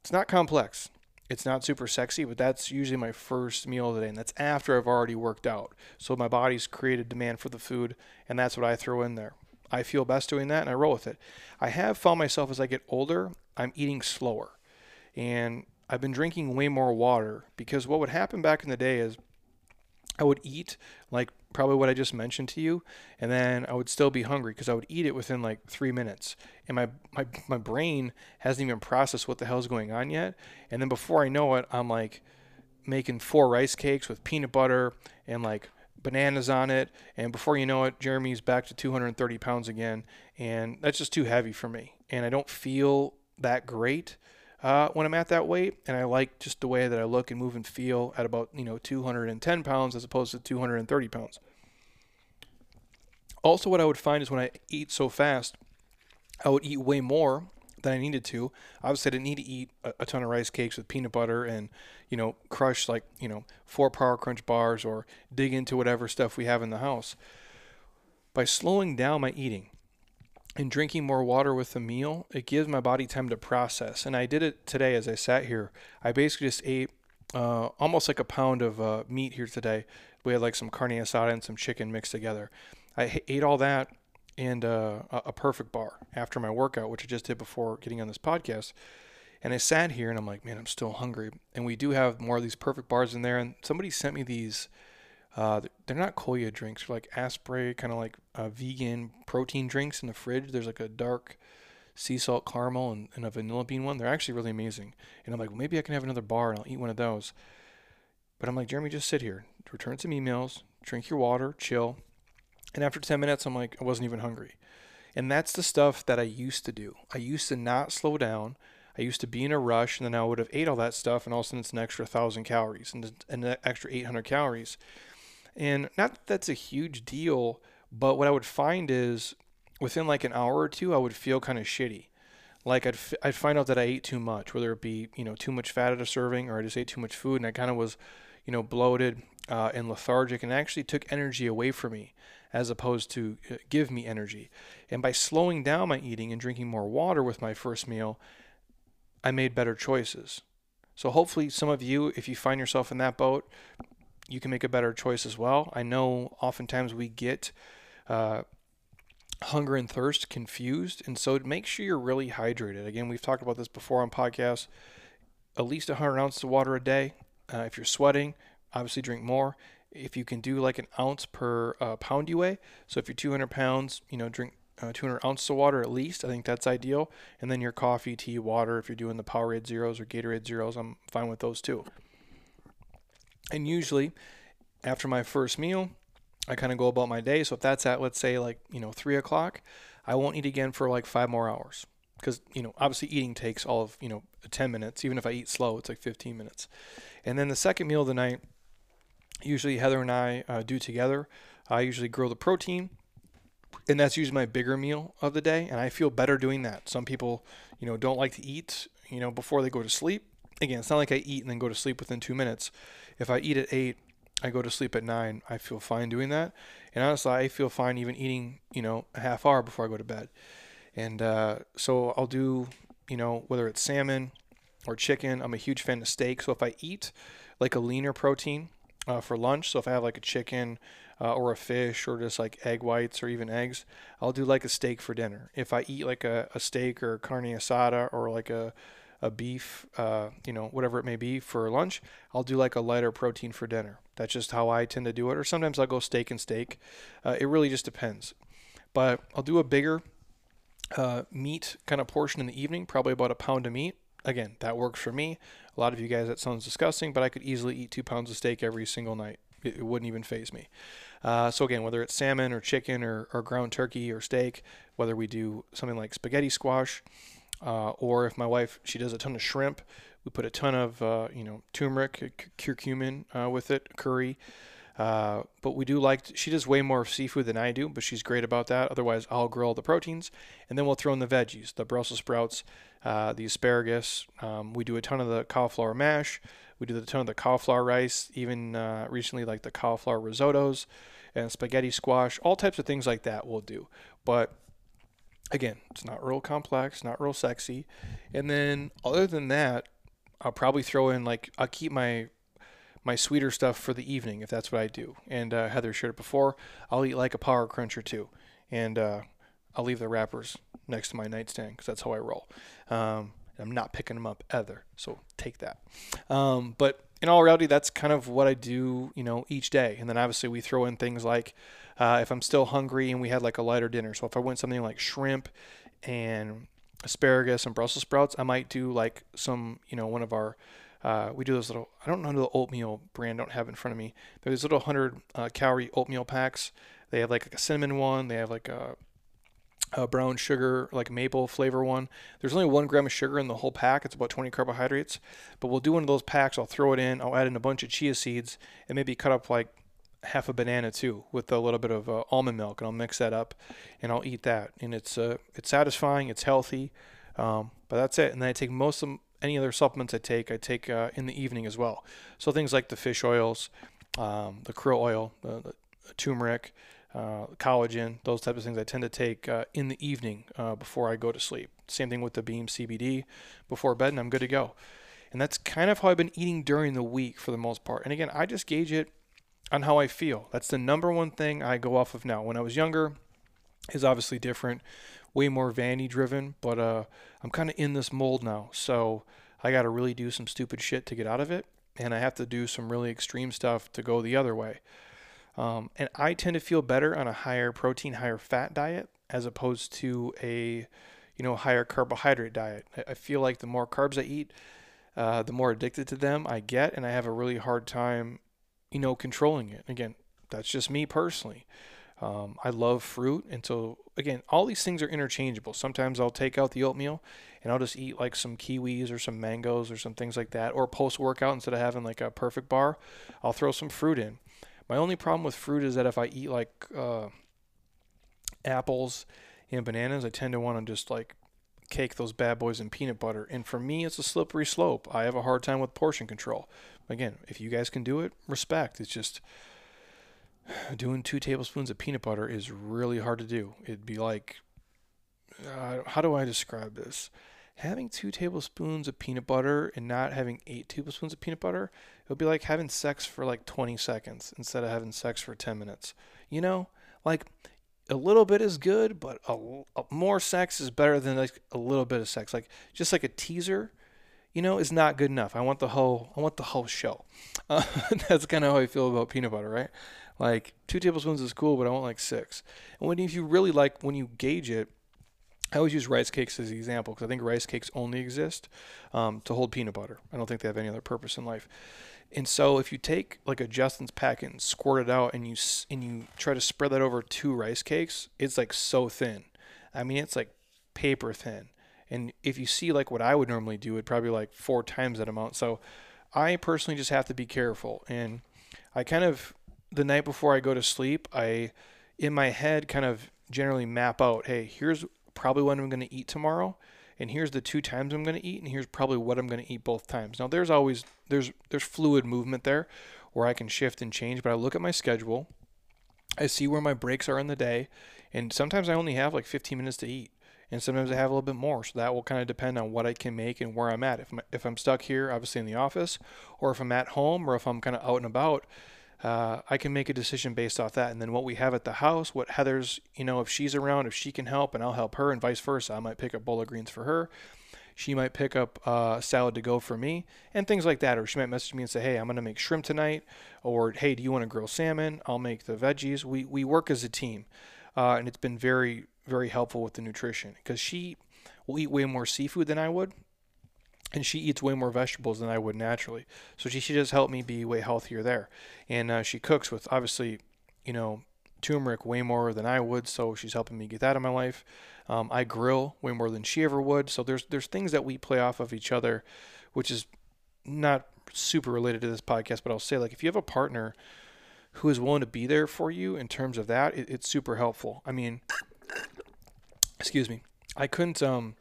it's not complex. It's not super sexy, but that's usually my first meal of the day, and that's after I've already worked out. So my body's created demand for the food, and that's what I throw in there. I feel best doing that, and I roll with it. I have found myself as I get older, I'm eating slower, and I've been drinking way more water because what would happen back in the day is I would eat like probably what I just mentioned to you, and then I would still be hungry because I would eat it within like three minutes, and my, my my brain hasn't even processed what the hell's going on yet, and then before I know it, I'm like making four rice cakes with peanut butter and like bananas on it, and before you know it, Jeremy's back to 230 pounds again, and that's just too heavy for me, and I don't feel that great uh, when I'm at that weight, and I like just the way that I look and move and feel at about you know 210 pounds as opposed to 230 pounds. Also, what I would find is when I eat so fast, I would eat way more than I needed to. Obviously, I didn't need to eat a, a, ton of rice cakes with peanut butter and, you know, crush like, you know, four Power Crunch bars or dig into whatever stuff we have in the house. By slowing down my eating, and drinking more water with the meal, it gives my body time to process. And I did it today as I sat here. I basically just ate uh, almost like a pound of uh, meat here today. We had like some carne asada and some chicken mixed together. I ate all that and uh, a perfect bar after my workout, which I just did before getting on this podcast. And I sat here and I'm like, man, I'm still hungry. And we do have more of these perfect bars in there. And somebody sent me these uh, they're not Koia drinks. They're like Asprey, kind of like uh, vegan protein drinks in the fridge. There's like a dark sea salt caramel and, and, a vanilla bean one. They're actually really amazing. And I'm like, well, maybe I can have another bar and I'll eat one of those. But I'm like, Jeremy, just sit here, return some emails, drink your water, chill. And after 10 minutes, I'm like, I wasn't even hungry. And that's the stuff that I used to do. I used to not slow down. I used to be in a rush, and then I would have ate all that stuff, and all of a sudden it's an extra thousand calories and an extra 800 calories. And not that that's a huge deal, but what I would find is within like an hour or two, I would feel kind of shitty. Like I'd, f- I'd find out that I ate too much, whether it be, you know, too much fat at a serving or I just ate too much food and I kind of was, you know, bloated uh, and lethargic and actually took energy away from me as opposed to uh, give me energy. And by slowing down my eating and drinking more water with my first meal, I made better choices. So hopefully some of you, if you find yourself in that boat, you can make a better choice as well. I know oftentimes we get uh, hunger and thirst confused, and so make sure you're really hydrated. Again, we've talked about this before on podcasts. At least 100 ounces of water a day. Uh, if you're sweating, obviously drink more. If you can do like an ounce per uh, pound you weigh, so if you're 200 pounds, you know, drink uh, 200 ounces of water at least. I think that's ideal. And then your coffee, tea, water. If you're doing the Powerade Zeros or Gatorade Zeros, I'm fine with those too. And usually, after my first meal, I kind of go about my day. So if that's at, let's say, like, you know, three o'clock, I won't eat again for like five more hours. Because, you know, obviously eating takes all of, you know, 10 minutes. Even if I eat slow, it's like 15 minutes. And then the second meal of the night, usually Heather and I uh, do together. I usually grill the protein, and that's usually my bigger meal of the day. And I feel better doing that. Some people, you know, don't like to eat, you know, before they go to sleep. Again, it's not like I eat and then go to sleep within two minutes. If I eat at eight, I go to sleep at nine. I feel fine doing that, and honestly, I feel fine even eating, you know, a half hour before I go to bed. And uh, so I'll do, you know, whether it's salmon or chicken. I'm a huge fan of steak. So if I eat like a leaner protein uh, for lunch, so if I have like a chicken uh, or a fish or just like egg whites or even eggs, I'll do like a steak for dinner. If I eat like a, a steak or carne asada or like a a beef, uh, you know, whatever it may be for lunch, I'll do like a lighter protein for dinner. That's just how I tend to do it. Or sometimes I'll go steak and steak. Uh, it really just depends. But I'll do a bigger uh, meat kind of portion in the evening, probably about a pound of meat. Again, that works for me. A lot of you guys, that sounds disgusting, but I could easily eat two pounds of steak every single night. It, it wouldn't even phase me. Uh, so again, whether it's salmon or chicken or, or ground turkey or steak, whether we do something like spaghetti squash, uh, or if my wife she does a ton of shrimp, we put a ton of uh, you know turmeric, curcumin uh, with it, curry. Uh, but we do like she does way more seafood than I do, but she's great about that. Otherwise, I'll grill the proteins, and then we'll throw in the veggies, the Brussels sprouts, uh, the asparagus. Um, we do a ton of the cauliflower mash. We do a ton of the cauliflower rice. Even uh, recently, like the cauliflower risottos and spaghetti squash, all types of things like that. We'll do, but again, it's not real complex, not real sexy. And then other than that, I'll probably throw in like I'll keep my my sweeter stuff for the evening if that's what I do. And uh, Heather shared it before. I'll eat like a power crunch or two, and uh, I'll leave the wrappers next to my nightstand because that's how I roll. Um, I'm not picking them up either, so take that. Um, but in all reality, that's kind of what I do, you know, each day. And then obviously we throw in things like uh, if I'm still hungry and we had like a lighter dinner. So if I went something like shrimp and asparagus and Brussels sprouts, I might do like some, you know, one of our uh, we do those little, I don't know the oatmeal brand, don't have in front of me. There's little 100 uh, calorie oatmeal packs. They have like a cinnamon one, they have like a, a, brown sugar, like maple flavor one. There's only one gram of sugar in the whole pack. It's about 20 carbohydrates. But we'll do one of those packs. I'll throw it in. I'll add in a bunch of chia seeds and maybe cut up like half a banana too with a little bit of uh, almond milk, and I'll mix that up, and I'll eat that. And it's uh, it's satisfying, it's healthy, um, but that's it. And then I take most of any other supplements I take, I take uh, in the evening as well. So things like the fish oils, um, the krill oil, the, the turmeric, uh, collagen, those types of things I tend to take uh, in the evening uh, before I go to sleep. Same thing with the Beam CBD before bed, and I'm good to go. And that's kind of how I've been eating during the week for the most part. And again, I just gauge it on how I feel. That's the number one thing I go off of now. When I was younger, is obviously different, way more vanity driven, but uh, I'm kind of in this mold now. So I got to really do some stupid shit to get out of it, and I have to do some really extreme stuff to go the other way. Um, and I tend to feel better on a higher protein, higher fat diet as opposed to a, you know, higher carbohydrate diet. I feel like the more carbs I eat, uh, the more addicted to them I get, and I have a really hard time you know, controlling it. Again, that's just me personally. Um, I love fruit, and so again, all these things are interchangeable. Sometimes I'll take out the oatmeal and I'll just eat like some kiwis or some mangoes or some things like that. Or post workout, instead of having like a perfect bar, I'll throw some fruit in. My only problem with fruit is that if I eat like uh, apples and bananas, I tend to want to just like cake those bad boys in peanut butter. And for me, it's a slippery slope. I have a hard time with portion control. Again, if you guys can do it, respect. It's just doing two tablespoons of peanut butter is really hard to do. It'd be like, uh, how do I describe this? Having two tablespoons of peanut butter and not having eight tablespoons of peanut butter, it would be like having sex for like 20 seconds instead of having sex for 10 minutes. You know, like a little bit is good, but a, a more sex is better than like a little bit of sex. Like just like a teaser you know, is not good enough. I want the whole, I want the whole show. Uh, that's kind of how I feel about peanut butter, right? Like two tablespoons is cool, but I want like six. And when if you really like, when you gauge it, I always use rice cakes as an example because I think rice cakes only exist um, to hold peanut butter. I don't think they have any other purpose in life. And so if you take like a Justin's packet and squirt it out and you and you try to spread that over two rice cakes, it's like so thin. I mean, it's like paper thin. And if you see like what I would normally do, it'd probably like four times that amount. So I personally just have to be careful. And I kind of, the night before I go to sleep, I, in my head, kind of generally map out, hey, here's probably what I'm going to eat tomorrow. And here's the two times I'm going to eat, and here's probably what I'm going to eat both times. Now, there's always there's there's fluid movement there, where I can shift and change. But I look at my schedule, I see where my breaks are in the day, and sometimes I only have like 15 minutes to eat and sometimes I have a little bit more. So that will kind of depend on what I can make and where I'm at. If I'm, if I'm stuck here, obviously in the office, or if I'm at home, or if I'm kind of out and about, uh, I can make a decision based off that. And then what we have at the house, what Heather's, you know, if she's around, if she can help, and I'll help her, and vice versa. I might pick up bowl of greens for her. She might pick up uh, salad to go for me, and things like that. Or she might message me and say, "Hey, I'm going to make shrimp tonight," or "Hey, do you want to grill salmon? I'll make the veggies." We we work as a team, uh, and it's been very very helpful with the nutrition because she will eat way more seafood than I would, and she eats way more vegetables than I would naturally. So she, she does help me be way healthier there. And uh, she cooks with obviously, you know, turmeric way more than I would. So she's helping me get that in my life. Um, I grill way more than she ever would. So there's there's things that we play off of each other, which is not super related to this podcast. But I'll say like if you have a partner who is willing to be there for you in terms of that, it, it's super helpful. I mean, excuse me, I couldn't um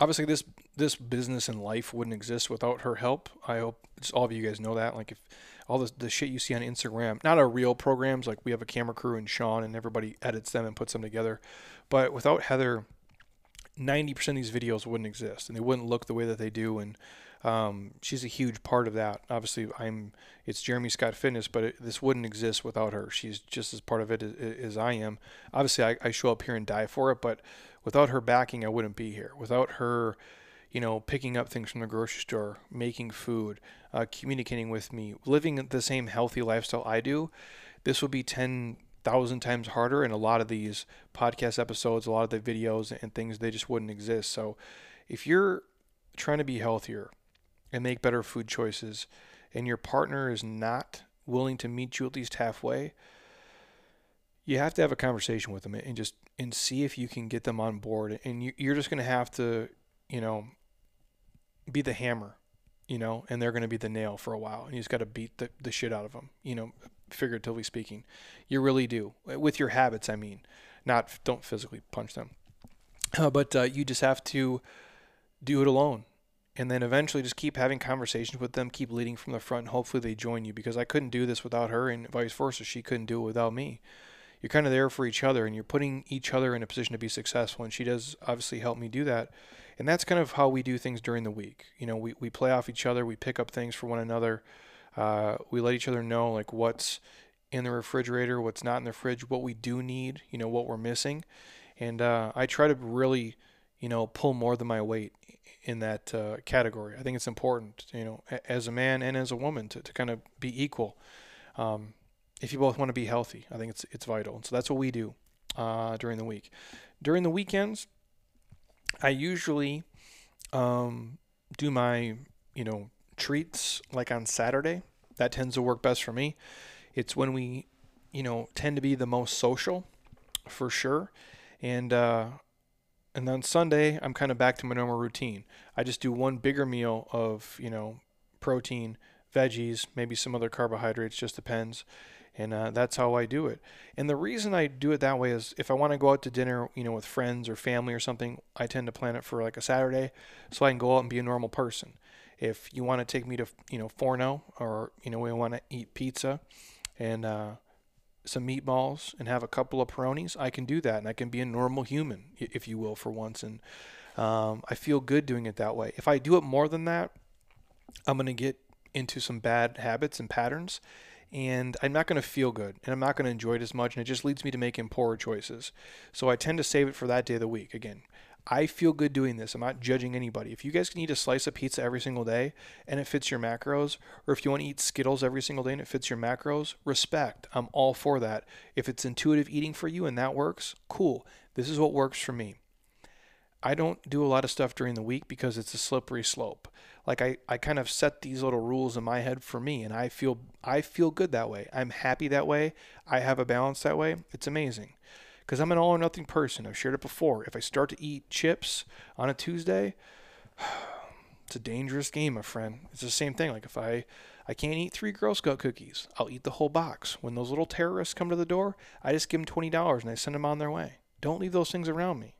obviously this this business and life wouldn't exist without her help. I hope all of you guys know that. Like if all the the shit you see on Instagram, not our real programs, like we have a camera crew and Sean and everybody edits them and puts them together. But without Heather, 90% of these videos wouldn't exist and they wouldn't look the way that they do. And um, she's a huge part of that. Obviously, I'm it's Jeremy Scott Fitness, but it, this wouldn't exist without her. She's just as part of it as, as I am. Obviously, I, I show up here and die for it, but without her backing, I wouldn't be here. Without her, you know, picking up things from the grocery store, making food, uh, communicating with me, living the same healthy lifestyle I do, this would be 10,000 times harder. And a lot of these podcast episodes, a lot of the videos and things, they just wouldn't exist. So if you're trying to be healthier and make better food choices, and your partner is not willing to meet you at least halfway, you have to have a conversation with them and just and see if you can get them on board. And you, you're just going to have to, you know, be the hammer, you know, and they're going to be the nail for a while. And you just got to beat the, the shit out of them, you know, figuratively speaking. You really do. With your habits, I mean. Not, don't physically punch them. Uh, but uh, you just have to do it alone. And then eventually just keep having conversations with them, keep leading from the front, and hopefully they join you because I couldn't do this without her, and vice versa. She couldn't do it without me you're kind of there for each other and you're putting each other in a position to be successful. And she does obviously help me do that. And that's kind of how we do things during the week. You know, we, we play off each other, we pick up things for one another, uh, we let each other know like what's in the refrigerator, what's not in the fridge, what we do need, you know, what we're missing. And uh, I try to really, you know, pull more than my weight in that uh, category. I think it's important, you know, as a man and as a woman to, to kind of be equal. Um, if you both want to be healthy. I think it's it's vital. So that's what we do uh, during the week. During the weekends, I usually um, do my you know treats like on Saturday. That tends to work best for me. It's when we you know tend to be the most social, for sure, and. Uh, and then Sunday, I'm kind of back to my normal routine. I just do one bigger meal of, you know, protein, veggies, maybe some other carbohydrates, just depends and uh, that's how I do it. And the reason I do it that way is if I want to go out to dinner, you know, with friends or family or something, I tend to plan it for like a Saturday, so I can go out and be a normal person. If you want to take me to, you know, Forno or you know we want to eat pizza, and uh, some meatballs and have a couple of Peronis, I can do that, and I can be a normal human, if you will, for once. And um, I feel good doing it that way. If I do it more than that, I'm gonna get into some bad habits and patterns and I'm not going to feel good and I'm not going to enjoy it as much and it just leads me to making poorer choices. So I tend to save it for that day of the week. Again, I feel good doing this. I'm not judging anybody. If you guys can eat a slice of pizza every single day and it fits your macros, or if you want to eat Skittles every single day and it fits your macros, respect. I'm all for that. If it's intuitive eating for you and that works, cool. This is what works for me. I don't do a lot of stuff during the week because it's a slippery slope. Like I, I kind of set these little rules in my head for me and I feel I feel good that way. I'm happy that way. I have a balance that way. It's amazing. Cuz I'm an all or nothing person. I've shared it before. If I start to eat chips on a Tuesday, it's a dangerous game, my friend. It's the same thing. Like if I I can't eat three Girl Scout cookies, I'll eat the whole box. When those little terrorists come to the door, I just give them $20 and I send them on their way. Don't leave those things around me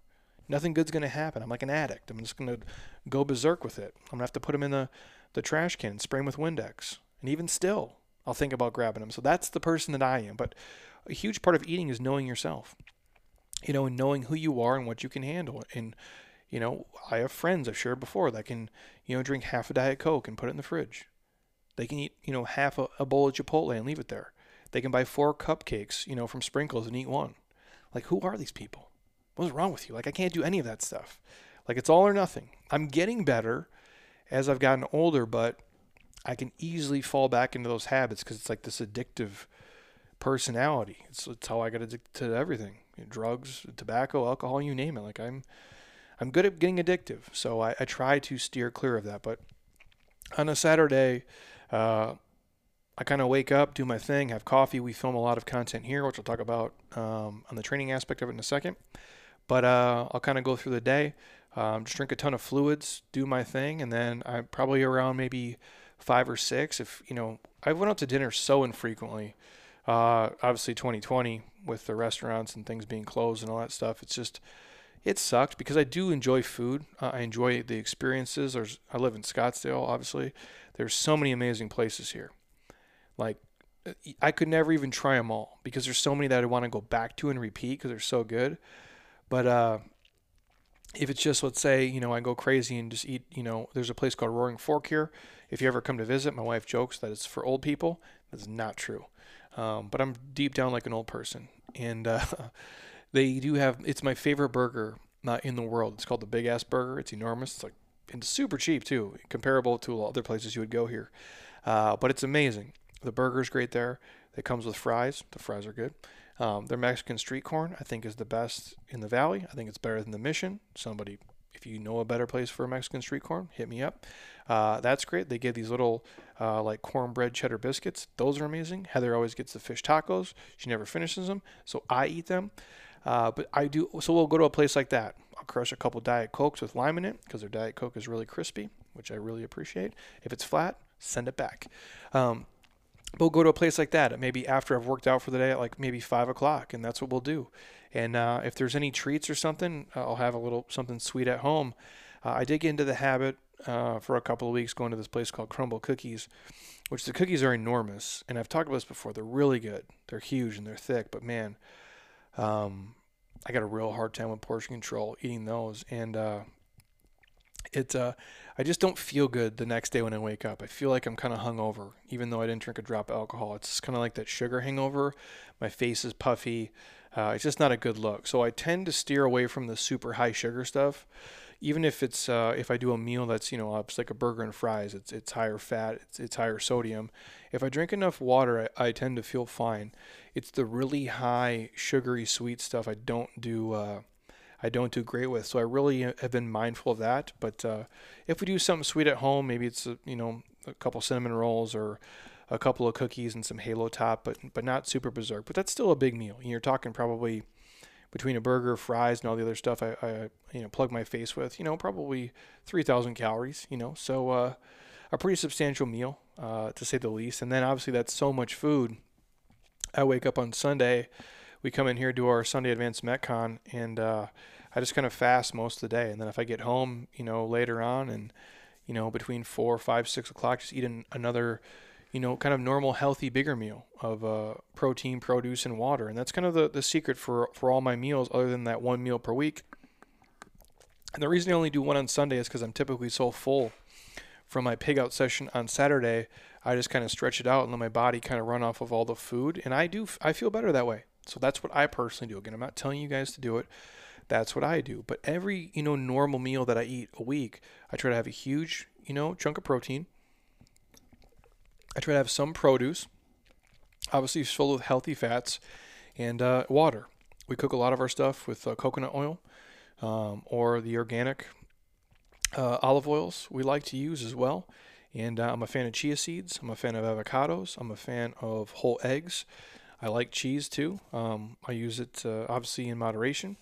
nothing good's going to happen. I'm like an addict. I'm just going to go berserk with it. I'm going to have to put them in the, the trash can, spray them with Windex. And even still, I'll think about grabbing them. So that's the person that I am. But a huge part of eating is knowing yourself. you know, and knowing who you are and what you can handle. And, you know, I have friends I've shared before that can, you know, drink half a Diet Coke and put it in the fridge. They can eat, you know, half a, a bowl of Chipotle and leave it there. They can buy four cupcakes, you know, from Sprinkles and eat one. Like, who are these people? What's wrong with you? Like, I can't do any of that stuff. Like, it's all or nothing. I'm getting better as I've gotten older, but I can easily fall back into those habits because it's like this addictive personality. It's, it's how I got addicted to everything: you know, drugs, tobacco, alcohol, you name it. Like I'm, I'm good at getting addictive, so I, I try to steer clear of that. But on a Saturday, uh, I kind of wake up, do my thing, have coffee. We film a lot of content here, which I'll talk about um, on the training aspect of it in a second. But uh, I'll kind of go through the day, um, just drink a ton of fluids, do my thing, and then I'm probably around maybe five or six. If you know, I went out to dinner so infrequently. Uh, obviously, 2020 with the restaurants and things being closed and all that stuff, it's just it sucked because I do enjoy food. Uh, I enjoy the experiences. There's I live in Scottsdale, obviously. There's so many amazing places here. Like I could never even try them all because there's so many that I want to go back to and repeat because they're so good. But uh, if it's just let's say you know I go crazy and just eat you know there's a place called Roaring Fork here. If you ever come to visit, my wife jokes that it's for old people. That's not true. Um, but I'm deep down like an old person, and uh, they do have. It's my favorite burger not in the world. It's called the Big Ass Burger. It's enormous. It's like it's super cheap too, comparable to other places you would go here. Uh, but it's amazing. The burger's great there. It comes with fries. The fries are good. Um, their Mexican street corn, I think, is the best in the valley. I think it's better than the Mission. Somebody, if you know a better place for Mexican street corn, hit me up. Uh, that's great. They give these little uh, like cornbread cheddar biscuits. Those are amazing. Heather always gets the fish tacos. She never finishes them, so I eat them. Uh, but I do. So we'll go to a place like that. I'll crush a couple Diet Cokes with lime in it because their Diet Coke is really crispy, which I really appreciate. If it's flat, send it back. Um, we'll go to a place like that maybe after I've worked out for the day at like maybe five o'clock, and that's what we'll do. And uh, if there's any treats or something, I'll have a little something sweet at home. Uh, I did get into the habit uh, for a couple of weeks going to this place called Crumbl Cookies, which the cookies are enormous. And I've talked about this before. They're really good. They're huge and they're thick, but man, um, I got a real hard time with portion control eating those. And uh, it uh, I just don't feel good the next day when I wake up. I feel like I'm kind of hungover, even though I didn't drink a drop of alcohol. It's kind of like that sugar hangover. My face is puffy. Uh, it's just not a good look. So I tend to steer away from the super high sugar stuff, even if it's uh, if I do a meal that's you know it's like a burger and fries. It's it's higher fat. It's it's higher sodium. If I drink enough water, I, I tend to feel fine. It's the really high sugary sweet stuff I don't do. I don't do great with. So I really have been mindful of that. But uh, if we do something sweet at home, maybe it's a, you know a couple cinnamon rolls or a couple of cookies and some Halo Top, but but not super berserk. But that's still a big meal. You're talking probably between a burger, fries, and all the other stuff I, I you know plug my face with. You know, probably 3,000 calories. You know, so uh, a pretty substantial meal uh, to say the least. And then obviously that's so much food. I wake up on Sunday we come in here do our Sunday Advanced Metcon, and uh, I just kind of fast most of the day. And then if I get home, you know, later on, and you know, between four, five, six o'clock, just eat an, another, you know, kind of normal, healthy, bigger meal of uh, protein, produce, and water. And that's kind of the, the secret for for all my meals, other than that one meal per week. And the reason I only do one on Sunday is because I'm typically so full from my pig out session on Saturday. I just kind of stretch it out and let my body kind of run off of all the food, and I do I feel better that way. So that's what I personally do. Again, I'm not telling you guys to do it. That's what I do. But every, you know, normal meal that I eat a week, I try to have a huge, you know, chunk of protein. I try to have some produce. Obviously, it's full of healthy fats and uh, water. We cook a lot of our stuff with uh, coconut oil um, or the organic uh, olive oils we like to use as well. And uh, I'm a fan of chia seeds. I'm a fan of avocados. I'm a fan of whole eggs. I like cheese too. Um, I use it uh, obviously in moderation,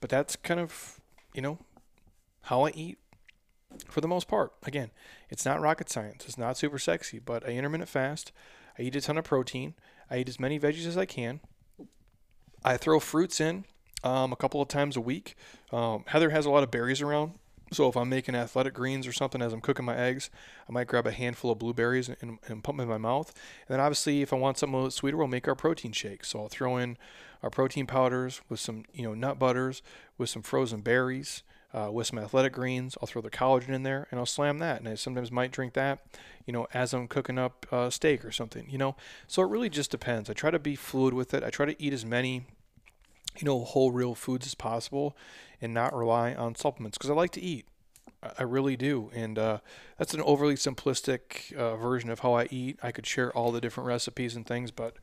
but that's kind of you know how I eat for the most part. Again, it's not rocket science. It's not super sexy, but I intermittent fast. I eat a ton of protein. I eat as many veggies as I can. I throw fruits in um, a couple of times a week. Um, Heather has a lot of berries around, So if I'm making athletic greens or something as I'm cooking my eggs, I might grab a handful of blueberries and, and put them in my mouth. And then obviously, if I want something a little sweeter, we'll make our protein shake. So I'll throw in our protein powders with some, you know, nut butters, with some frozen berries, uh, with some athletic greens. I'll throw the collagen in there and I'll slam that. And I sometimes might drink that, you know, as I'm cooking up uh, steak or something, you know. So it really just depends. I try to be fluid with it. I try to eat as many you know, whole real foods as possible and not rely on supplements because I like to eat. I really do. And uh, that's an overly simplistic uh, version of how I eat. I could share all the different recipes and things, but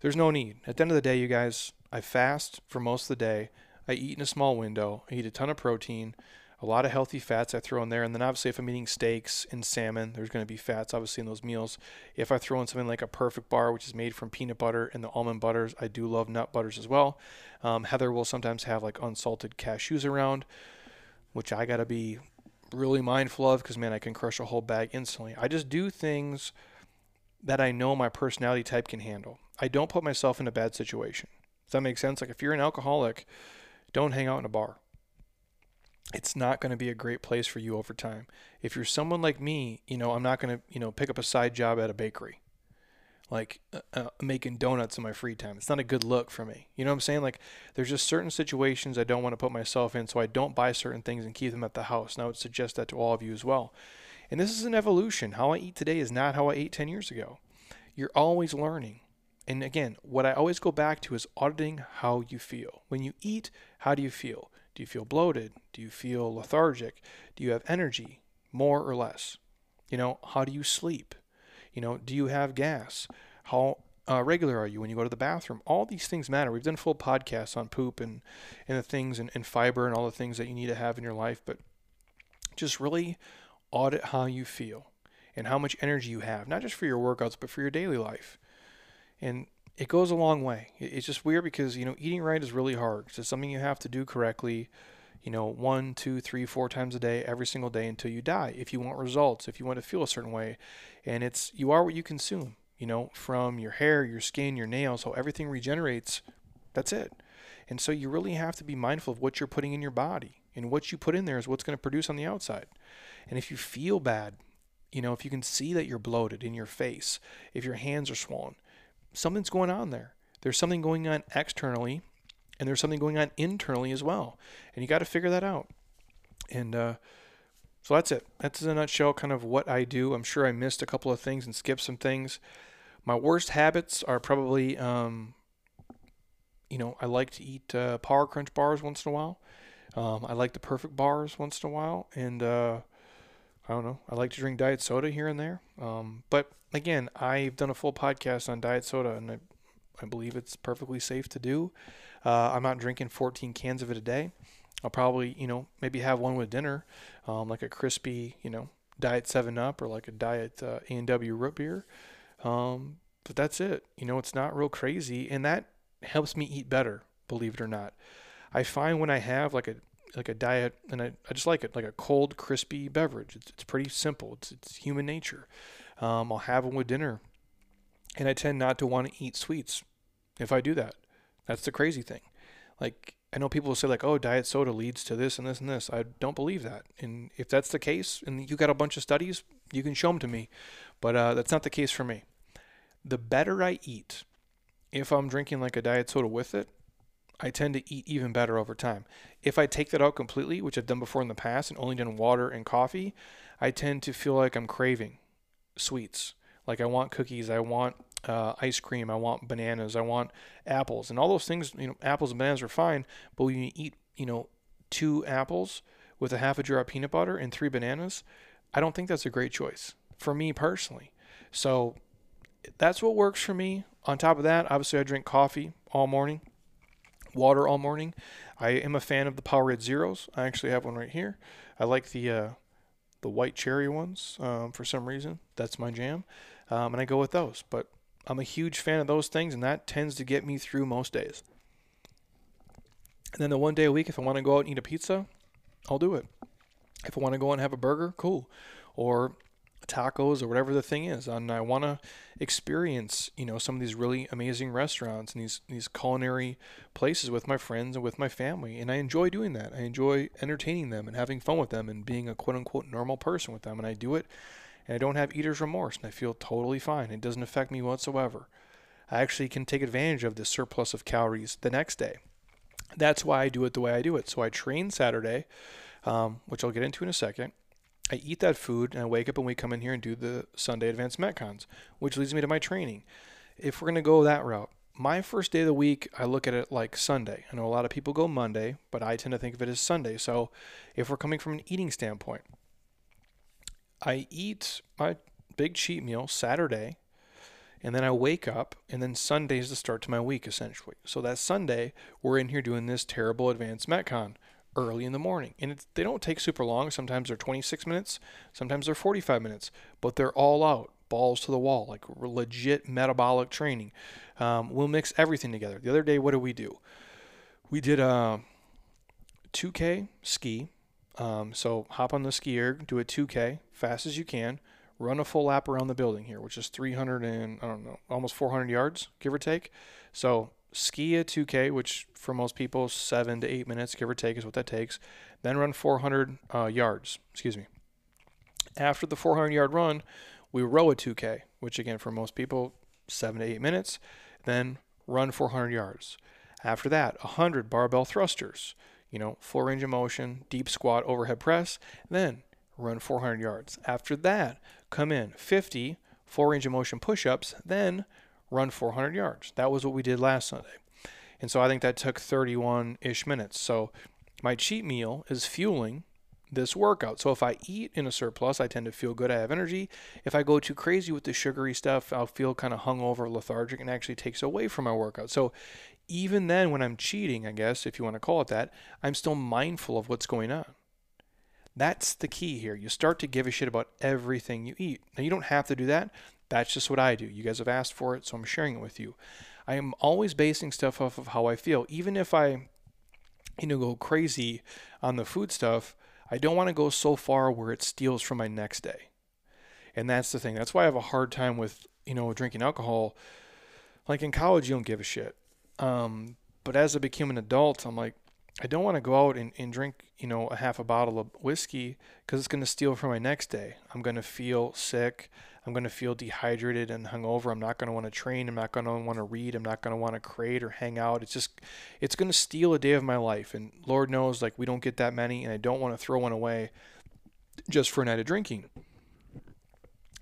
there's no need. At the end of the day, you guys, I fast for most of the day. I eat in a small window. I eat a ton of protein, a lot of healthy fats I throw in there. And then obviously, if I'm eating steaks and salmon, there's going to be fats obviously in those meals. If I throw in something like a perfect bar, which is made from peanut butter and the almond butters, I do love nut butters as well. Um, Heather will sometimes have like unsalted cashews around, which I got to be really mindful of because man, I can crush a whole bag instantly. I just do things that I know my personality type can handle. I don't put myself in a bad situation. Does that make sense? Like if you're an alcoholic, don't hang out in a bar. It's not going to be a great place for you over time. If you're someone like me, you know, I'm not going to, you know, pick up a side job at a bakery like uh, uh, making donuts in my free time. It's not a good look for me. You know what I'm saying? Like there's just certain situations I don't want to put myself in, so I don't buy certain things and keep them at the house. And I would suggest that to all of you as well. And this is an evolution. How I eat today is not how I ate 10 years ago. You're always learning. And again, what I always go back to is auditing how you feel. When you eat, how do you feel? Do you feel bloated? Do you feel lethargic? Do you have energy, more or less? You know, how do you sleep? You know, do you have gas? How uh, regular are you when you go to the bathroom? All these things matter. We've done full podcasts on poop and, and the things and, and fiber and all the things that you need to have in your life, but just really audit how you feel and how much energy you have, not just for your workouts, but for your daily life. And it goes a long way. It's just weird because, you know, eating right is really hard. It's something you have to do correctly you know, one, two, three, four times a day, every single day until you die. If you want results, if you want to feel a certain way, and it's you are what you consume. You know, from your hair, your skin, your nails, how everything regenerates. That's it. And so you really have to be mindful of what you're putting in your body, and what you put in there is what's going to produce on the outside. And if you feel bad, you know, if you can see that you're bloated in your face, if your hands are swollen, something's going on there. There's something going on externally and there's something going on internally as well. And you got to figure that out. And uh, so that's it. That's in a nutshell kind of what I do. I'm sure I missed a couple of things and skipped some things. My worst habits are probably, um, you know, I like to eat uh, Power Crunch bars once in a while. Um, I like the Perfect bars once in a while, and uh, I don't know. I like to drink diet soda here and there. Um, but again, I've done a full podcast on diet soda, and I, I believe it's perfectly safe to do. Uh, I'm not drinking 14 cans of it a day. I'll probably, you know, maybe have one with dinner, um, like a crispy, you know, Diet 7 Up or like a Diet uh, A&W root beer. Um, but that's it. You know, it's not real crazy, and that helps me eat better, believe it or not. I find when I have like a like a diet, and I, I just like it, like a cold, crispy beverage. It's, it's pretty simple. It's, it's human nature. Um, I'll have them with dinner, and I tend not to want to eat sweets if I do that. That's the crazy thing. Like I know people will say like, "Oh, diet soda leads to this and this and this." I don't believe that. And if that's the case, and you got a bunch of studies, you can show them to me. But uh, that's not the case for me. The better I eat, if I'm drinking like a diet soda with it, I tend to eat even better over time. If I take that out completely, which I've done before in the past and only done water and coffee, I tend to feel like I'm craving sweets. Like I want cookies, I want uh, ice cream, I want bananas, I want apples, and all those things. You know, apples and bananas are fine, but when you eat, you know, two apples with a half a jar of peanut butter and three bananas, I don't think that's a great choice for me personally. So that's what works for me. On top of that, obviously, I drink coffee all morning, water all morning. I am a fan of the Powerade Zeros. I actually have one right here. I like the uh, the white cherry ones um, for some reason. That's my jam, um, and I go with those. But I'm a huge fan of those things, and that tends to get me through most days. And then the one day a week, if I want to go out and eat a pizza, I'll do it. If I want to go and have a burger, cool. Or tacos or whatever the thing is and I want to experience you know some of these really amazing restaurants and these these culinary places with my friends and with my family and I enjoy doing that. I enjoy entertaining them and having fun with them and being a quote unquote normal person with them and I do it and I don't have eater's remorse and I feel totally fine. It doesn't affect me whatsoever. I actually can take advantage of this surplus of calories the next day. That's why I do it the way I do it. So I train Saturday um, which I'll get into in a second I eat that food and I wake up and we come in here and do the Sunday Advanced Metcons, which leads me to my training. If we're going to go that route, my first day of the week, I look at it like Sunday. I know a lot of people go Monday, but I tend to think of it as Sunday. So if we're coming from an eating standpoint, I eat my big cheat meal Saturday, and then I wake up, and then Sunday is the start to my week essentially. So that Sunday, we're in here doing this terrible advanced Metcon early in the morning. And they don't take super long. Sometimes they're 26 minutes, sometimes they're 45 minutes, but they're all out, balls to the wall, like legit metabolic training. Um, we'll mix everything together. The other day, what did we do? We did a 2K ski. Um, so hop on the ski erg, do a 2K fast as you can, run a full lap around the building here, which is 300 and I don't know, almost 400 yards, give or take. So ski a 2K, which for most people, seven to eight minutes, give or take, is what that takes. Then run 400 uh, yards. Excuse me. After the 400 yard run, we row a 2K, which again, for most people, seven to eight minutes. Then run 400 yards. After that, 100 barbell thrusters, you know, full range of motion, deep squat, overhead press. Then run 400 yards. After that, come in 50 full range of motion push ups. Then run 400 yards. That was what we did last Sunday. And so I think that took 31 ish minutes. So my cheat meal is fueling this workout. So if I eat in a surplus, I tend to feel good. I have energy. If I go too crazy with the sugary stuff, I'll feel kind of hungover, lethargic, and actually takes away from my workout. So even then, when I'm cheating, I guess, if you want to call it that, I'm still mindful of what's going on. That's the key here. You start to give a shit about everything you eat. Now, you don't have to do that. That's just what I do. You guys have asked for it, so I'm sharing it with you. I am always basing stuff off of how I feel. Even if I, you know, go crazy on the food stuff, I don't want to go so far where it steals from my next day. And that's the thing. That's why I have a hard time with, you know, drinking alcohol. Like in college, you don't give a shit. Um, but as I became an adult, I'm like, I don't want to go out and, and drink, you know, a half a bottle of whiskey because it's going to steal from my next day. I'm going to feel sick. I'm going to feel dehydrated and hungover. I'm not going to want to train. I'm not going to want to read. I'm not going to want to create or hang out. It's just, it's going to steal a day of my life. And Lord knows, like, we don't get that many, and I don't want to throw one away just for a night of drinking.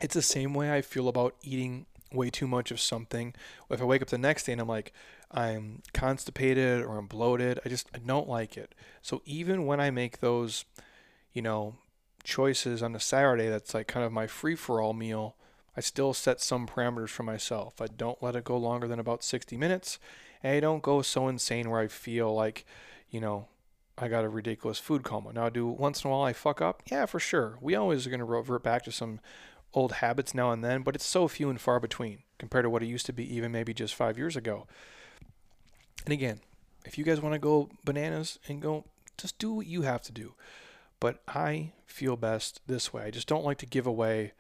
It's the same way I feel about eating way too much of something. If I wake up the next day and I'm like, I'm constipated or I'm bloated, I just I don't like it. So even when I make those, you know, choices on a Saturday that's like kind of my free for all meal, I still set some parameters for myself. I don't let it go longer than about 60 minutes. And I don't go so insane where I feel like, you know, I got a ridiculous food coma. Now, do once in a while I fuck up? Yeah, for sure. We always are going to revert back to some old habits now and then, but it's so few and far between compared to what it used to be even maybe just five years ago. And again, if you guys want to go bananas and go, just do what you have to do but I feel best this way. I just don't like to give away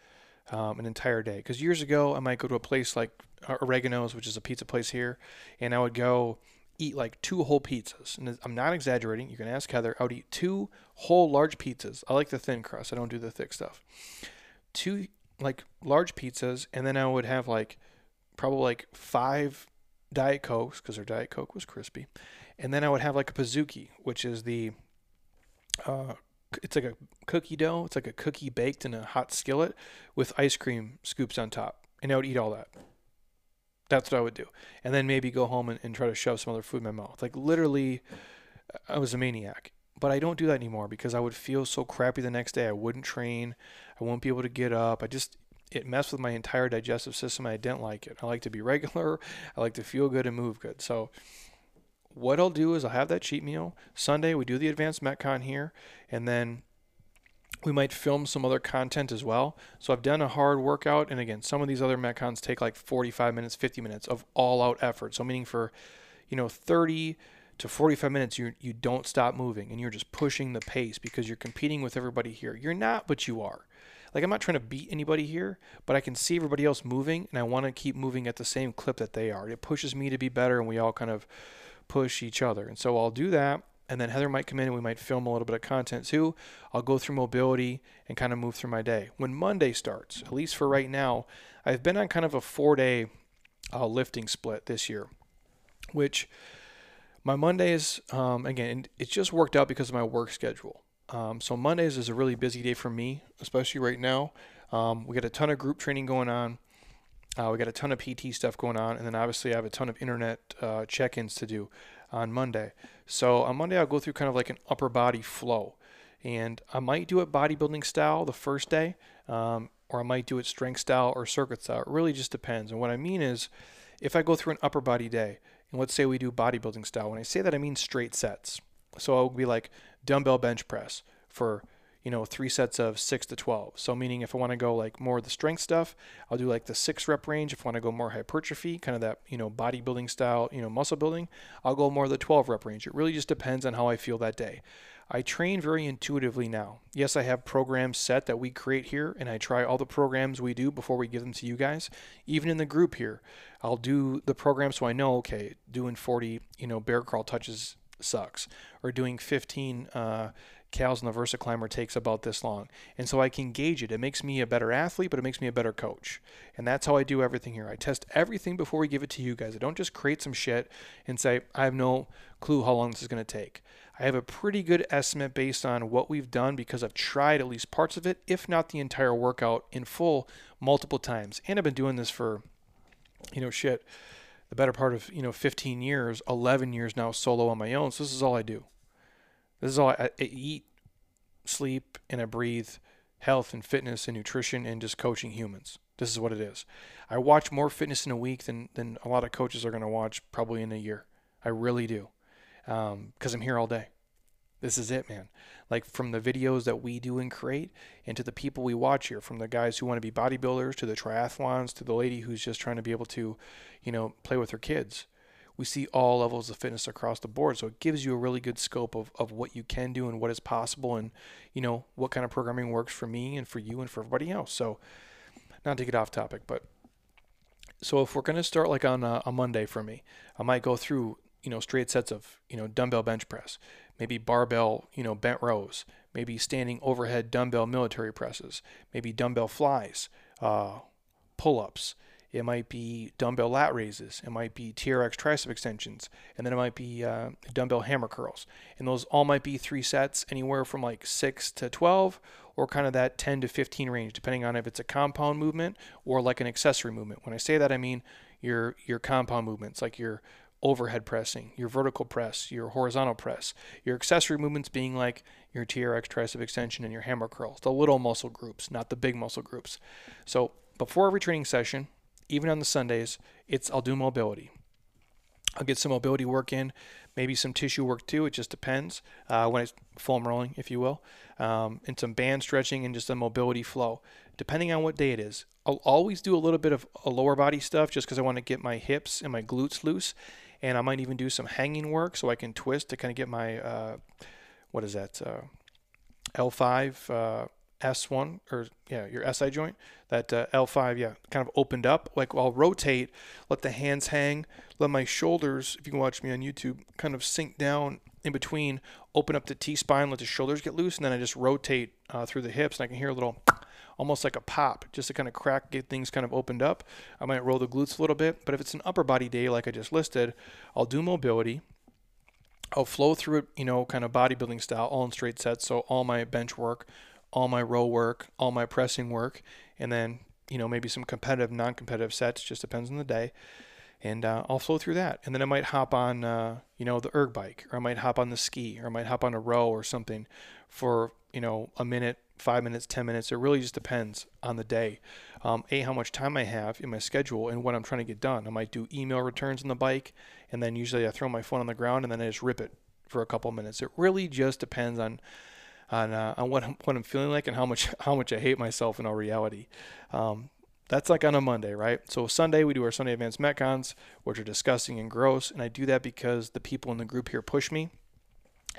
um, an entire day. Because years ago, I might go to a place like Oregano's, which is a pizza place here, and I would go eat like two whole pizzas. And I'm not exaggerating. You can ask Heather. I would eat two whole large pizzas. I like the thin crust. I don't do the thick stuff. Two like large pizzas, and then I would have like probably like five Diet Cokes because their Diet Coke was crispy, and then I would have like a Pizookie, which is the uh, it's like a cookie dough. It's like a cookie baked in a hot skillet with ice cream scoops on top. And I would eat all that. That's what I would do. And then maybe go home and, and try to shove some other food in my mouth. Like literally, I was a maniac. But I don't do that anymore because I would feel so crappy the next day. I wouldn't train. I wouldn't be able to get up. I just, it messed with my entire digestive system. I didn't like it. I like to be regular. I like to feel good and move good. So what I'll do is I'll have that cheat meal. Sunday, we do the advanced Metcon here, and then we might film some other content as well. So I've done a hard workout, and again, some of these other Metcons take like 45 minutes, 50 minutes of all out effort. So meaning for, you know, 30 to 45 minutes, you you don't stop moving, and you're just pushing the pace because you're competing with everybody here. You're not, but you are. like I'm not trying to beat anybody here, but I can see everybody else moving and I want to keep moving at the same clip that they are. It pushes me to be better and we all kind of push each other. And so I'll do that. And then Heather might come in and we might film a little bit of content too. I'll go through mobility and kind of move through my day. When Monday starts, at least for right now, I've been on kind of a four day uh, lifting split this year, which my Mondays, um, again, it's just worked out because of my work schedule. Um, so Mondays is a really busy day for me, especially right now. Um, we got a ton of group training going on. Uh, we got a ton of PT stuff going on, and then obviously I have a ton of internet uh, check-ins to do on Monday. So on Monday I'll go through kind of like an upper body flow, and I might do it bodybuilding style the first day, um, or I might do it strength style or circuit style. It really just depends. And what I mean is, if I go through an upper body day, and let's say we do bodybuilding style, when I say that I mean straight sets. So I'll be like dumbbell bench press for you know three sets of six to 12 so meaning if i want to go like more of the strength stuff i'll do like the six rep range. If i want to go more hypertrophy kind of that you know bodybuilding style you know muscle building i'll go more of the 12 rep range. It really just depends on how i feel that day. I train very intuitively now. Yes i have programs set that we create here and i try all the programs we do before we give them to you guys. Even in the group here i'll do the program so i know okay doing 40 you know bear crawl touches sucks or doing 15 uh, cals on the Versa Climber takes about this long. And so I can gauge it. It makes me a better athlete, but it makes me a better coach. And that's how I do everything here. I test everything before we give it to you guys. I don't just create some shit and say, I have no clue how long this is going to take. I have a pretty good estimate based on what we've done because I've tried at least parts of it, if not the entire workout in full multiple times. And I've been doing this for, you know, shit, the better part of, you know, 15 years, 11 years now solo on my own. So this is all I do. This is all I, I eat, sleep, and I breathe health and fitness and nutrition and just coaching humans. This is what it is. I watch more fitness in a week than, than a lot of coaches are going to watch probably in a year. I really do. Because um, I'm here all day. This is it, man. Like from the videos that we do and create, and to the people we watch here, from the guys who want to be bodybuilders to the triathlons to the lady who's just trying to be able to, you know, play with her kids we see all levels of fitness across the board. So it gives you a really good scope of, of what you can do and what is possible and, you know, what kind of programming works for me and for you and for everybody else. So not to get off topic, but so if we're going to start like on a, a Monday for me, I might go through, you know, straight sets of, you know, dumbbell bench press, maybe barbell, you know, bent rows, maybe standing overhead dumbbell military presses, maybe dumbbell flies, uh, pull ups, it might be dumbbell lat raises. It might be TRX tricep extensions. And then it might be uh, dumbbell hammer curls. And those all might be three sets, anywhere from like 6 to 12 or kind of that 10 to 15 range, depending on if it's a compound movement or like an accessory movement. When I say that, I mean your, your compound movements, like your overhead pressing, your vertical press, your horizontal press, your accessory movements being like your TRX tricep extension and your hammer curls, the little muscle groups, not the big muscle groups. So before every training session, even on the Sundays, it's I'll do mobility. I'll get some mobility work in, maybe some tissue work too. It just depends uh, when it's foam rolling, if you will, um, and some band stretching and just a mobility flow, depending on what day it is. I'll always do a little bit of a lower body stuff just because I want to get my hips and my glutes loose, and I might even do some hanging work so I can twist to kind of get my uh, what is that uh, L5 S1 or yeah, your SI joint, that uh, L5, yeah, kind of opened up. Like I'll rotate, let the hands hang, let my shoulders, if you can watch me on YouTube, kind of sink down in between, open up the T spine, let the shoulders get loose, and then I just rotate uh, through the hips, and I can hear a little, almost like a pop, just to kind of crack, get things kind of opened up. I might roll the glutes a little bit, but if it's an upper body day like I just listed, I'll do mobility. I'll flow through it, you know, kind of bodybuilding style, all in straight sets. So all my bench work, all my row work, all my pressing work, and then you know maybe some competitive, non-competitive sets. Just depends on the day, and uh, I'll flow through that. And then I might hop on uh, you know the erg bike, or I might hop on the ski, or I might hop on a row or something for you know a minute, five minutes, ten minutes. It really just depends on the day. Um, a how much time I have in my schedule and what I'm trying to get done. I might do email returns on the bike, and then usually I throw my phone on the ground and then I just rip it for a couple minutes. It really just depends on on uh, on what I'm, what I'm feeling like and how much how much I hate myself in all reality. Um, that's like on a Monday, right? So Sunday we do our Sunday advanced metcons, which are disgusting and gross, and I do that because the people in the group here push me.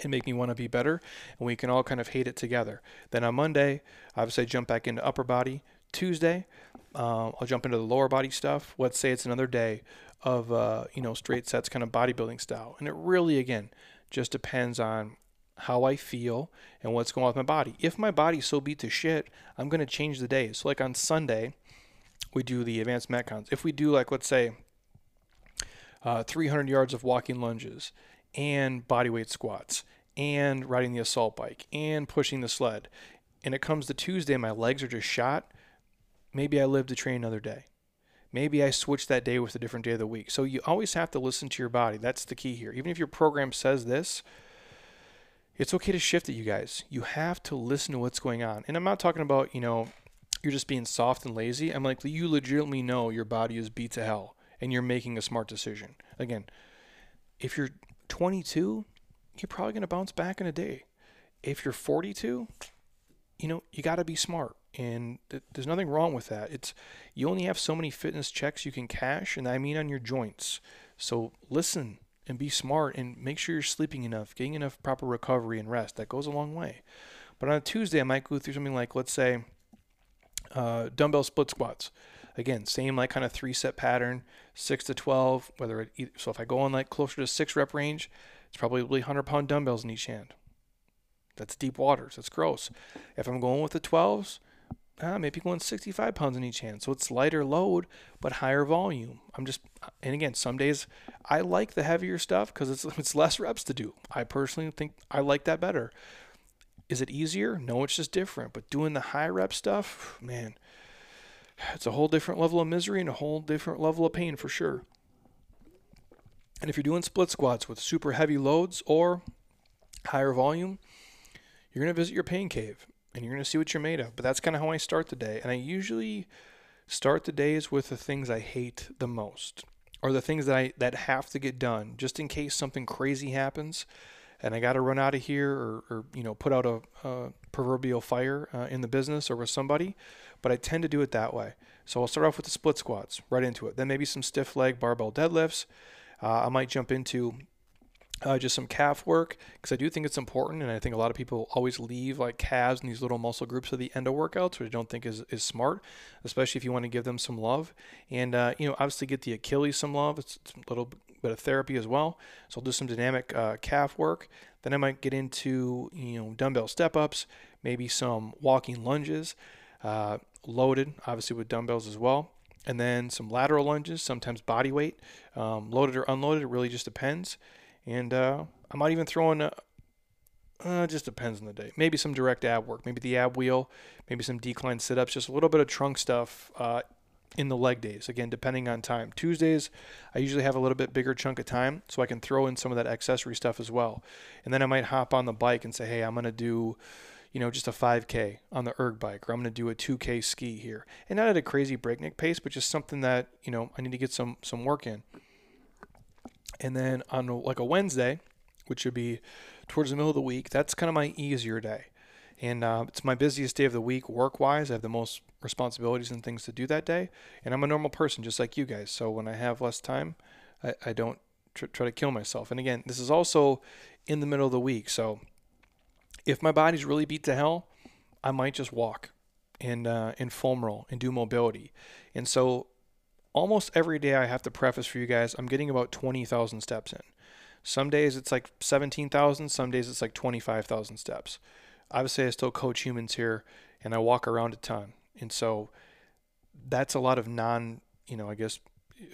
and make me want to be better. And we can all kind of hate it together. Then on Monday, obviously, I jump back into upper body. Tuesday, uh, I'll jump into the lower body stuff. Let's say it's another day of uh, you know straight sets kind of bodybuilding style, and it really again just depends on how I feel and what's going on with my body. If my body's so beat to shit, I'm gonna change the day. So like on Sunday, we do the advanced metcons. If we do like let's say uh, 300 yards of walking lunges and bodyweight squats and riding the assault bike and pushing the sled. And it comes to Tuesday, my legs are just shot. Maybe I live to train another day. Maybe I switch that day with a different day of the week. So you always have to listen to your body. That's the key here. Even if your program says this, it's okay to shift it, you guys. You have to listen to what's going on. And I'm not talking about, you know, you're just being soft and lazy. I'm like, you legitimately know your body is beat to hell and you're making a smart decision. Again, if you're 22, you're probably going to bounce back in a day. If you're 42, you know, you got to be smart. And th- there's nothing wrong with that. It's you only have so many fitness checks you can cash, and I mean on your joints. So listen and be smart and make sure you're sleeping enough, getting enough proper recovery and rest. That goes a long way. But on a Tuesday, I might go through something like, let's say, uh, dumbbell split squats. Again, same like kind of three set pattern, six to 12, whether it, so if I go on like closer to six rep range, it's probably 100 pound dumbbells in each hand. That's deep waters. That's gross. If I'm going with the 12s, uh, maybe going 65 pounds in each hand. So it's lighter load, but higher volume. I'm just, and again, some days I like the heavier stuff because it's, it's less reps to do. I personally think I like that better. Is it easier? No, it's just different. But doing the high rep stuff, man, it's a whole different level of misery and a whole different level of pain for sure. And if you're doing split squats with super heavy loads or higher volume, you're going to visit your pain cave and you're going to see what you're made of. But that's kind of how I start the day. And I usually start the days with the things I hate the most or the things that I that have to get done just in case something crazy happens and I got to run out of here or, or, you know put out a, a proverbial fire uh, in the business or with somebody but I tend to do it that way. So I'll start off with the split squats, right into it. Then maybe some stiff leg barbell deadlifts. Uh, I might jump into uh, just some calf work because I do think it's important, and I think a lot of people always leave like calves and these little muscle groups at the end of workouts, which I don't think is, is smart, especially if you want to give them some love. And uh, you know, obviously get the Achilles some love. It's, it's, a little bit of therapy as well. So I'll do some dynamic uh, calf work. Then I might get into you know dumbbell step ups, maybe some walking lunges. Uh, loaded, obviously with dumbbells as well. And then some lateral lunges, sometimes body weight, um, loaded or unloaded. It really just depends. And uh, I might even throw in, a, uh, just depends on the day. Maybe some direct ab work, maybe the ab wheel, maybe some decline sit ups, just a little bit of trunk stuff uh, in the leg days. Again, depending on time. Tuesdays, I usually have a little bit bigger chunk of time, so I can throw in some of that accessory stuff as well. And then I might hop on the bike and say, hey, I'm going to do you know, just a 5K on the erg bike, or I'm going to do a 2K ski here, and not at a crazy breakneck pace, but just something that you know I need to get some some work in. And then on like a Wednesday, which would be towards the middle of the week, that's kind of my easier day, and uh, it's my busiest day of the week work-wise. I have the most responsibilities and things to do that day, and I'm a normal person just like you guys. So when I have less time, I, I don't tr- try to kill myself. And again, this is also in the middle of the week, so if my body's really beat to hell, I might just walk and uh, and foam roll and do mobility. And so almost every day I have to preface for you guys, I'm getting about 20,000 steps in. Some days it's like 17,000, some days it's like 25,000 steps. Obviously, I still coach humans here and I walk around a ton. And so that's a lot of non, you know, I guess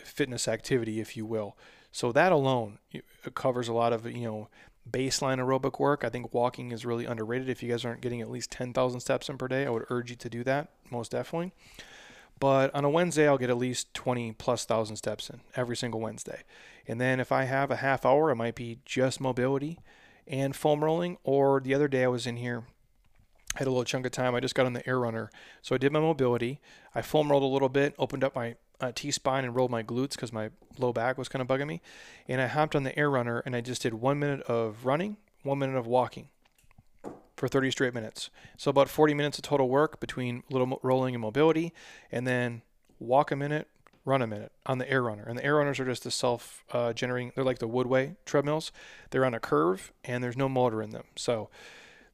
fitness activity, if you will. So that alone covers a lot of, you know, baseline aerobic work. I think walking is really underrated. If you guys aren't getting at least 10,000 steps in per day, I would urge you to do that most definitely. But on a Wednesday, I'll get at least 20 plus thousand steps in every single Wednesday. And then if I have a half hour, it might be just mobility and foam rolling. Or the other day I was in here, I had a little chunk of time. I just got on the air runner. So I did my mobility. I foam rolled a little bit, opened up my uh, T spine and rolled my glutes because my low back was kind of bugging me. And I hopped on the air runner and I just did one minute of running, one minute of walking for 30 straight minutes. So about 40 minutes of total work between little rolling and mobility, and then walk a minute, run a minute on the air runner. And the air runners are just the self uh, generating, they're like the Woodway treadmills. They're on a curve and there's no motor in them. So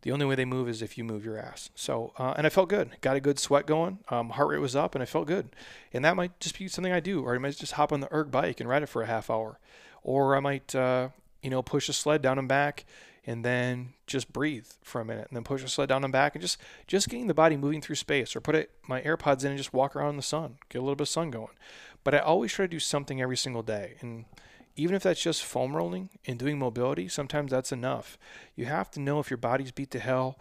the only way they move is if you move your ass. So, uh, and I felt good. Got a good sweat going. Um, heart rate was up and I felt good. And that might just be something I do. Or I might just hop on the erg bike and ride it for a half hour. Or I might, uh, you know, push a sled down and back and then just breathe for a minute and then push a sled down and back and just just getting the body moving through space or put it my airpods in and just walk around in the sun get a little bit of sun going. But i always try to do something every single day and even if that's just foam rolling and doing mobility sometimes that's enough. You have to know if your body's beat to hell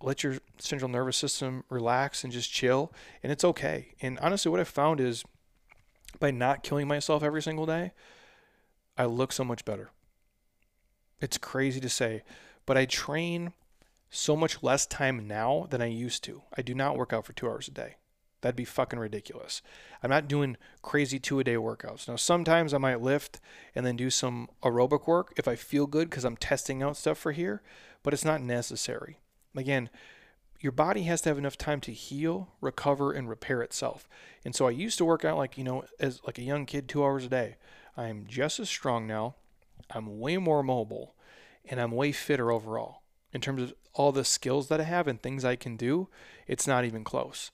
let your central nervous system relax and just chill and it's okay. And honestly what i found is by not killing myself every single day i look so much better it's crazy to say, but I train so much less time now than I used to. I do not work out for two hours a day. That'd be fucking ridiculous. I'm not doing crazy two a day workouts. Now, sometimes I might lift and then do some aerobic work if I feel good because I'm testing out stuff for here, but it's not necessary. Again, your body has to have enough time to heal, recover, and repair itself. And so I used to work out like, you know, as like a young kid, two hours a day. I'm just as strong now. I'm way more mobile and I'm way fitter overall. In terms of all the skills that I have and things I can do, it's not even close.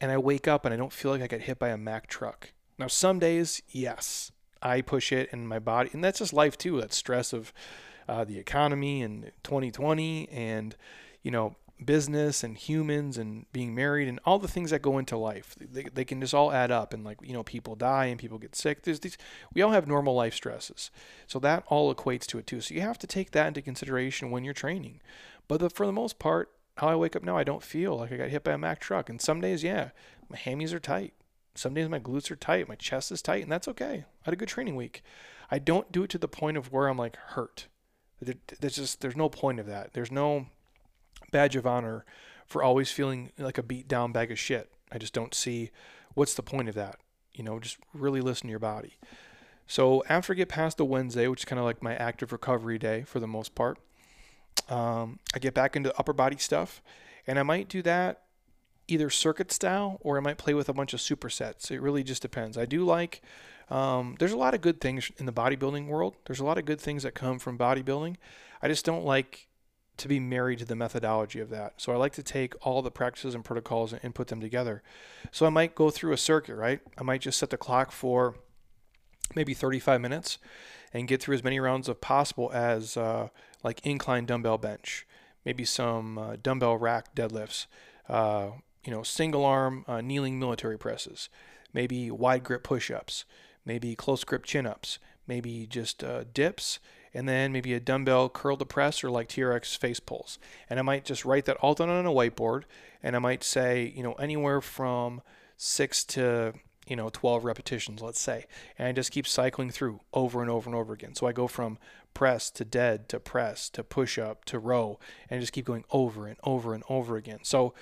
And I wake up and I don't feel like I get hit by a Mack truck. Now, some days, yes, I push it and my body, and that's just life too. That stress of uh, the economy and 2020 and, you know, business and humans and being married and all the things that go into life. They, they can just all add up and like, you know, people die and people get sick. There's these, we all have normal life stresses. So that all equates to it too. So you have to take that into consideration when you're training. But the, for the most part, how I wake up now, I don't feel like I got hit by a Mack truck. And some days, yeah, my hammies are tight. Some days my glutes are tight, my chest is tight, and that's okay. I had a good training week. I don't do it to the point of where I'm like hurt. There's just there's no point of that. There's no badge of honor for always feeling like a beat down bag of shit. I just don't see what's the point of that. You know, just really listen to your body. So after I get past the Wednesday, which is kind of like my active recovery day for the most part, um, I get back into upper body stuff, and I might do that either circuit style or I might play with a bunch of supersets. It really just depends. I do like. Um, there's a lot of good things in the bodybuilding world. There's a lot of good things that come from bodybuilding. I just don't like to be married to the methodology of that. So I like to take all the practices and protocols and put them together. So I might go through a circuit, right? I might just set the clock for maybe 35 minutes and get through as many rounds as possible as uh, like incline dumbbell bench, maybe some uh, dumbbell rack deadlifts, uh, you know, single arm uh, kneeling military presses, maybe wide grip push-ups, maybe close grip chin-ups, maybe just uh, dips and then maybe a dumbbell curl to press or like TRX face pulls. And I might just write that all down on a whiteboard and I might say, you know, anywhere from six to you know 12 repetitions let's say. And i just keep cycling through over and over and over again. So i go from press to dead to press to push up to row and just keep going over and over and over again. So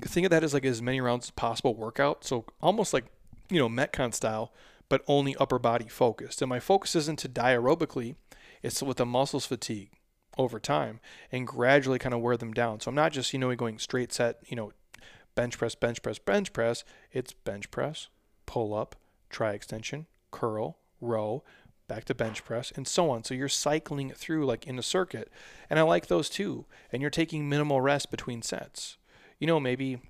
think of that as like as many rounds as possible workout. So almost like you know metcon style but only upper body focused. And my focus isn't to die aerobically, it's with the muscles fatigue over time and gradually kind of wear them down. So I'm not just, you know, going straight set, you know, bench press, bench press, bench press. It's bench press, pull up, try extension, curl, row, back to bench press, and so on. So you're cycling through like in a circuit. And I like those too. And you're taking minimal rest between sets. You know, maybe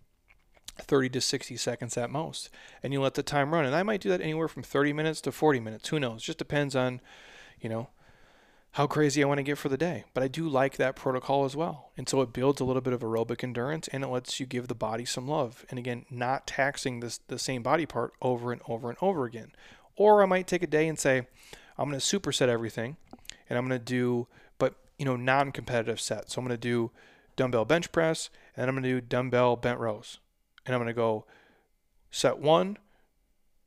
30 to 60 seconds at most. And you let the time run. And I might do that anywhere from 30 minutes to 40 minutes. Who knows? Just depends on, you know, how crazy I want to get for the day. But I do like that protocol as well. And so it builds a little bit of aerobic endurance and it lets you give the body some love. And again, not taxing this the same body part over and over and over again. Or I might take a day and say, I'm going to superset everything and I'm going to do, but, you know, non competitive sets. So I'm going to do dumbbell bench press and I'm going to do dumbbell bent rows and I'm going to go set one,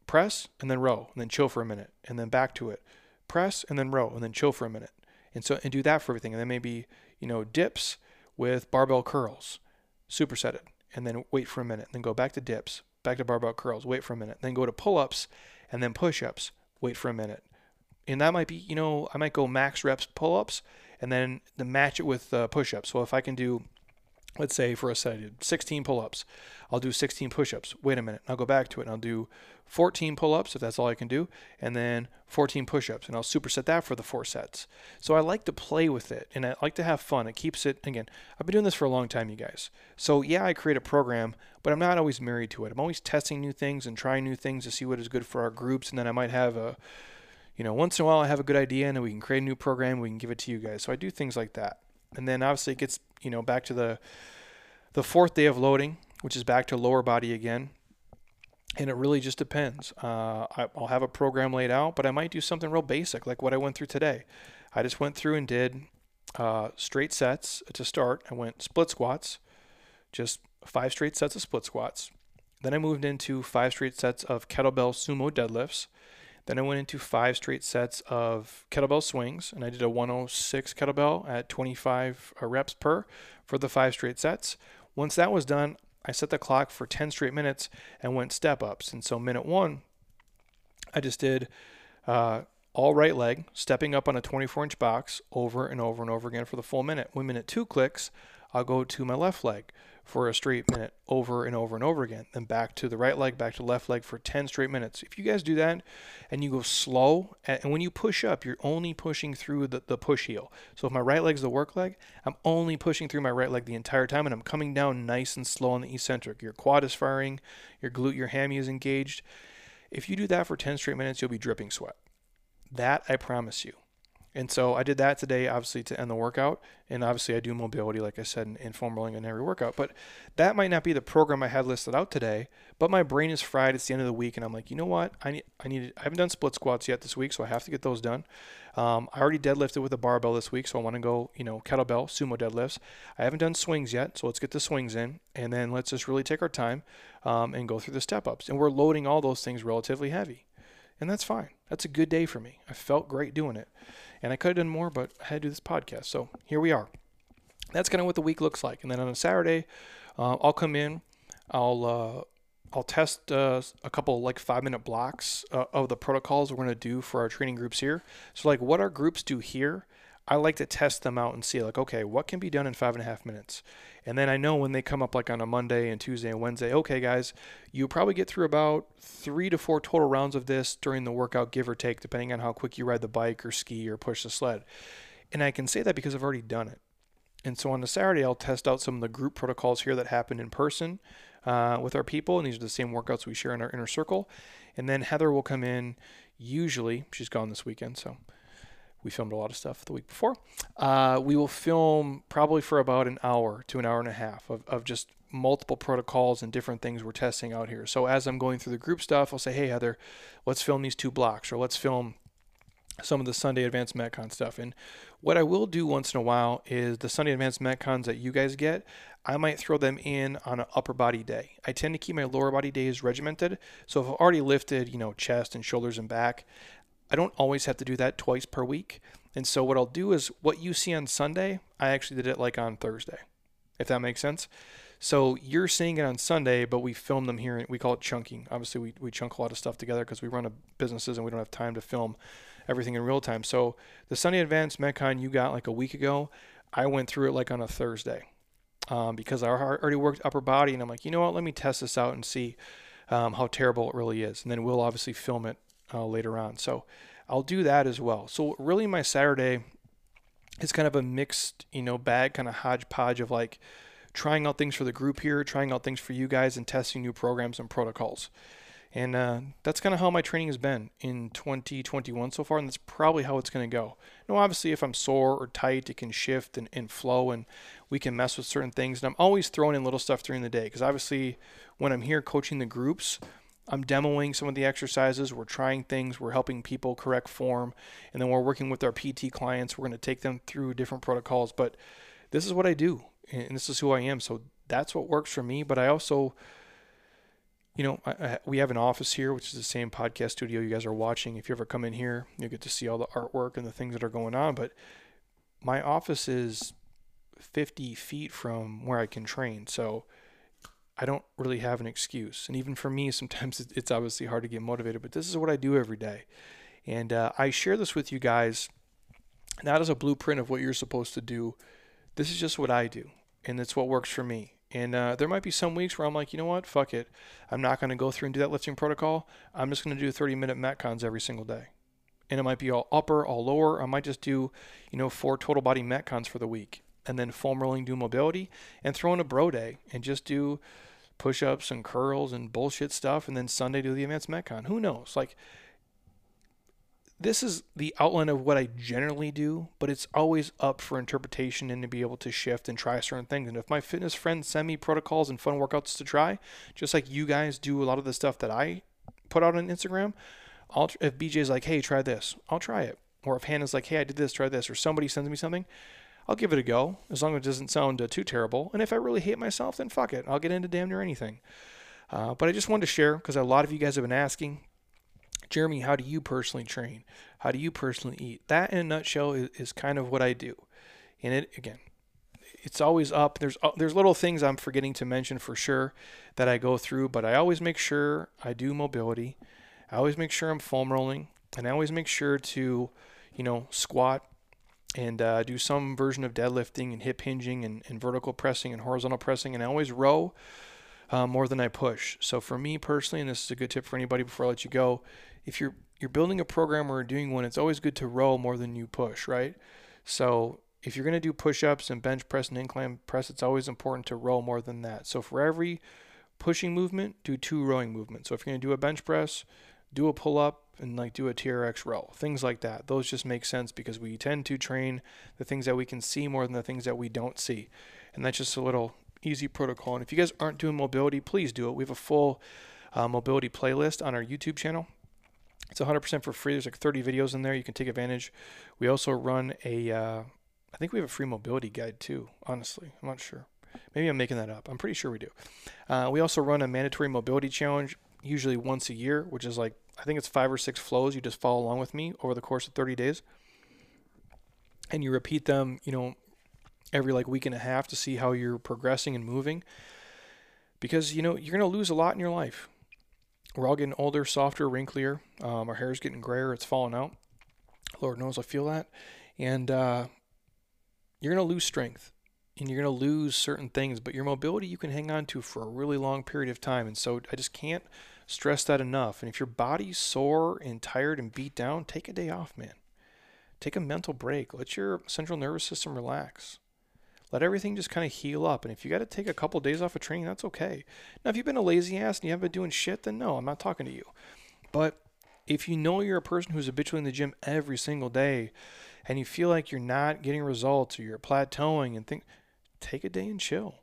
press, and then row, and then chill for a minute, and then back to it, press, and then row, and then chill for a minute, and so and do that for everything, and then maybe you know dips with barbell curls, superset it, and then wait for a minute, and then go back to dips, back to barbell curls, wait for a minute, then go to pull-ups, and then push-ups, wait for a minute, and that might be you know I might go max reps pull-ups, and then the match it with uh, push-ups. So if I can do let's say for a set I did 16 pull-ups. I'll do 16 push-ups. Wait a minute. I'll go back to it and I'll do 14 pull-ups if that's all I can do, and then 14 push-ups, and I'll superset that for the four sets. So I like to play with it and I like to have fun. It keeps it again. I've been doing this for a long time, you guys. So yeah, I create a program, but I'm not always married to it. I'm always testing new things and trying new things to see what is good for our groups, and then I might have a you know, once in a while I have a good idea and then we can create a new program, we can give it to you guys. So I do things like that. And then obviously it gets, you know, back to the the fourth day of loading, which is back to lower body again. And it really just depends. Uh, I, will have a program laid out, but I might do something real basic, like what I went through today. I just went through and did uh, straight sets to start. I went split squats, just five straight sets of split squats. Then I moved into five straight sets of kettlebell sumo deadlifts. Then I went into five straight sets of kettlebell swings, and I did a 106 kettlebell at 25 uh, reps per for the five straight sets. Once that was done, I set the clock for 10 straight minutes and went step ups. And so, minute one, I just did uh, all right leg, stepping up on a 24 inch box over and over and over again for the full minute. When minute two clicks, I'll go to my left leg for a straight minute over and over and over again. Then back to the right leg, back to left leg for 10 straight minutes. If you guys do that and you go slow, and when you push up, you're only pushing through the, the push heel. So if my right leg's the work leg, I'm only pushing through my right leg the entire time and I'm coming down nice and slow on the eccentric. Your quad is firing, your glute, your hammy is engaged. If you do that for 10 straight minutes, you'll be dripping sweat. That I promise you. And so I did that today, obviously, to end the workout. And obviously, I do mobility, like I said, in, foam rolling in every workout. But that might not be the program I had listed out today. But my brain is fried. It's the end of the week, and I'm like, you know what? I need, I need. I haven't done split squats yet this week, so I have to get those done. Um, I already deadlifted with a barbell this week, so I want to go, you know, kettlebell, sumo deadlifts. I haven't done swings yet, so let's get the swings in, and then let's just really take our time um, and go through the step ups. And we're loading all those things relatively heavy, and that's fine. That's a good day for me. I felt great doing it. And I could have done more, but I had to do this podcast. So here we are. That's kind of what the week looks like. And then on a Saturday, uh, I'll come in. I'll uh, I'll test uh, a couple like five minute blocks uh, of the protocols we're going to do for our training groups here. So like what our groups do here, I like to test them out and see like okay what can be done in five and a half minutes. And then I know when they come up like on a Monday and Tuesday and Wednesday, okay, guys, you probably get through about three to four total rounds of this during the workout, give or take, depending on how quick you ride the bike or ski or push the sled. And I can say that because I've already done it. And so on the Saturday, I'll test out some of the group protocols here that happen in person uh, with our people. And these are the same workouts we share in our inner circle. And then Heather will come in, usually, she's gone this weekend. So we filmed a lot of stuff the week before. Uh, we will film probably for about an hour to an hour and a half of, of just multiple protocols and different things we're testing out here. So as I'm going through the group stuff, I'll say, hey, Heather, let's film these two blocks or let's film some of the Sunday Advanced Metcon stuff. And what I will do once in a while is the Sunday Advanced Metcons that you guys get, I might throw them in on an upper body day. I tend to keep my lower body days regimented. So if I've already lifted, you know, chest and shoulders and back, I don't always have to do that twice per week. And so what I'll do is what you see on Sunday, I actually did it like on Thursday, if that makes sense. So you're seeing it on Sunday, but we film them here. We call it chunking. Obviously, we, we chunk a lot of stuff together because we run a businesses and we don't have time to film everything in real time. So the Sunday Advanced Metcon you got like a week ago, I went through it like on a Thursday um, because I already worked upper body, and I'm like, you know what? Let me test this out and see um, how terrible it really is, and then we'll obviously film it uh, later on. So I'll do that as well. So really, my Saturday is kind of a mixed, you know, bag, kind of hodgepodge of like trying out things for the group here, trying out things for you guys, and testing new programs and protocols. And uh, that's kind of how my training has been in 2021 so far, and that's probably how it's going to go. Now, obviously, if I'm sore or tight, it can shift and, and flow, and we can mess with certain things. And I'm always throwing in little stuff during the day because obviously, when I'm here coaching the groups, I'm demoing some of the exercises. We're trying things. We're helping people correct form. And then we're working with our PT clients. We're going to take them through different protocols. But this is what I do. And this is who I am. So that's what works for me. But I also, you know, I, I, we have an office here, which is the same podcast studio you guys are watching. If you ever come in here, you'll get to see all the artwork and the things that are going on. But my office is 50 feet from where I can train. So, I don't really have an excuse. And even for me, sometimes it's obviously hard to get motivated, but this is what I do every day. And uh, I share this with you guys not as a blueprint of what you're supposed to do. This is just what I do. and it's what works for me. And uh, there might be some weeks where I'm like, you know what, fuck it. I'm not going to go through and do that lifting protocol. I'm just going to do 30 minute Metcons every single day. And it might be all upper, all lower. I might just do, you know, four total body Metcons for the week. And then foam rolling, do mobility, and throw in a bro day and just do push ups and curls and bullshit stuff. And then Sunday do the advanced Metcon. Who knows? Like, this is the outline of what I generally do, but it's always up for interpretation and to be able to shift and try certain things. And if my fitness friends send me protocols and fun workouts to try, just like you guys do a lot of the stuff that I put out on Instagram, I'll if BJ's like, "Hey, try this," I'll try it. Or if Hannah's like, "Hey, I did this, try this," or somebody sends me something, I'll give it a go as long as it doesn't sound uh, too terrible. And if I really hate myself, then fuck it, I'll get into damn near anything. Uh, but I just wanted to share because a lot of you guys have been asking Jeremy, how do you personally train? How do you personally eat? That in a nutshell is, is kind of what I do. And it again, it's always up. There's uh, there's little things I'm forgetting to mention for sure that I go through, but I always make sure I do mobility. I always make sure I'm foam rolling, and I always make sure to, you know, squat and uh, do some version of deadlifting and hip hinging and, and vertical pressing and horizontal pressing, and I always row uh, more than I push. So for me personally, and this is a good tip for anybody before I let you go, if you're you're building a program or doing one, it's always good to row more than you push, right? So if you're going to do push-ups and bench press and incline press, it's always important to row more than that. So for every pushing movement, do two rowing movements. So if you're going to do a bench press, do a pull-up and like do a TRX row, things like that. Those just make sense because we tend to train the things that we can see more than the things that we don't see. And that's just a little easy protocol. And if you guys aren't doing mobility, please do it. We have a full uh, mobility playlist on our YouTube channel. It's 100% for free. There's like 30 videos in there. You can take advantage. We also run a, uh, I think we have a free mobility guide too, honestly. I'm not sure. Maybe I'm making that up. I'm pretty sure we do. Uh, we also run a mandatory mobility challenge, usually once a year, which is like, I think it's five or six flows. You just follow along with me over the course of 30 days. And you repeat them, you know, every like week and a half to see how you're progressing and moving. Because you know you're gonna lose a lot in your life. We're all getting older, softer, wrinklier. Um, our hair's getting grayer. It's falling out. Lord knows I feel that. And uh, you're gonna lose strength, and you're gonna lose certain things. But your mobility you can hang on to for a really long period of time. And so I just can't stress that enough. And if your body's sore and tired and beat down, take a day off, man. Take a mental break. Let your central nervous system relax let everything just kind of heal up. And if you got to take a couple days off of training, that's okay. Now, if you've been a lazy ass and you haven't been doing shit, then no, I'm not talking to you. But if you know you're a person who's habitually in the gym every single day and you feel like you're not getting results or you're plateauing and think, take a day and chill.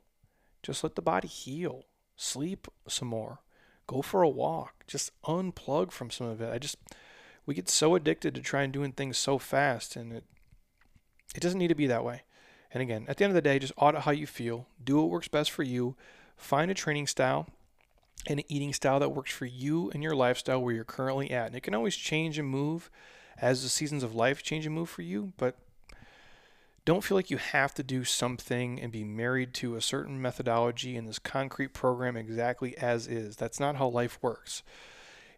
Just let the body heal. Sleep some more. Go for a walk. Just unplug from some of it. I just, we get so addicted to trying doing things so fast and it, it doesn't need to be that way. And again, at the end of the day, just audit how you feel, do what works best for you, find a training style and an eating style that works for you and your lifestyle where you're currently at. And it can always change and move as the seasons of life change and move for you, but don't feel like you have to do something and be married to a certain methodology in this concrete program exactly as is. That's not how life works.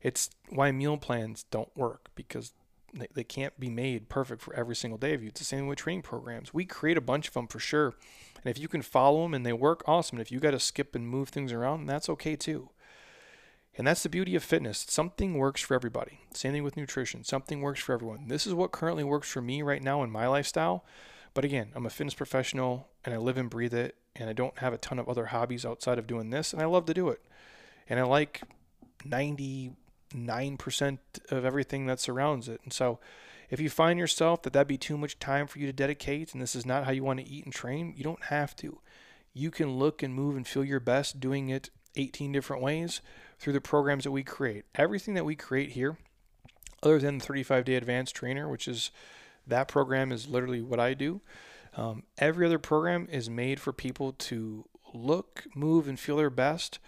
It's why meal plans don't work because they, they can't be made perfect for every single day of you. It's the same with training programs. We create a bunch of them for sure. And if you can follow them and they work, awesome. And if you got to skip and move things around, that's okay too. And that's the beauty of fitness. Something works for everybody. Same thing with nutrition. Something works for everyone. This is what currently works for me right now in my lifestyle. But again, I'm a fitness professional and I live and breathe it. And I don't have a ton of other hobbies outside of doing this. And I love to do it. And I like 90 9% of everything that surrounds it. And so if you find yourself that that'd be too much time for you to dedicate and this is not how you want to eat and train, you don't have to. You can look and move and feel your best doing it 18 different ways through the programs that we create. Everything that we create here, other than the 35 day advanced trainer, which is that program is literally what I do. Um, every other program is made for people to look, move, and feel their best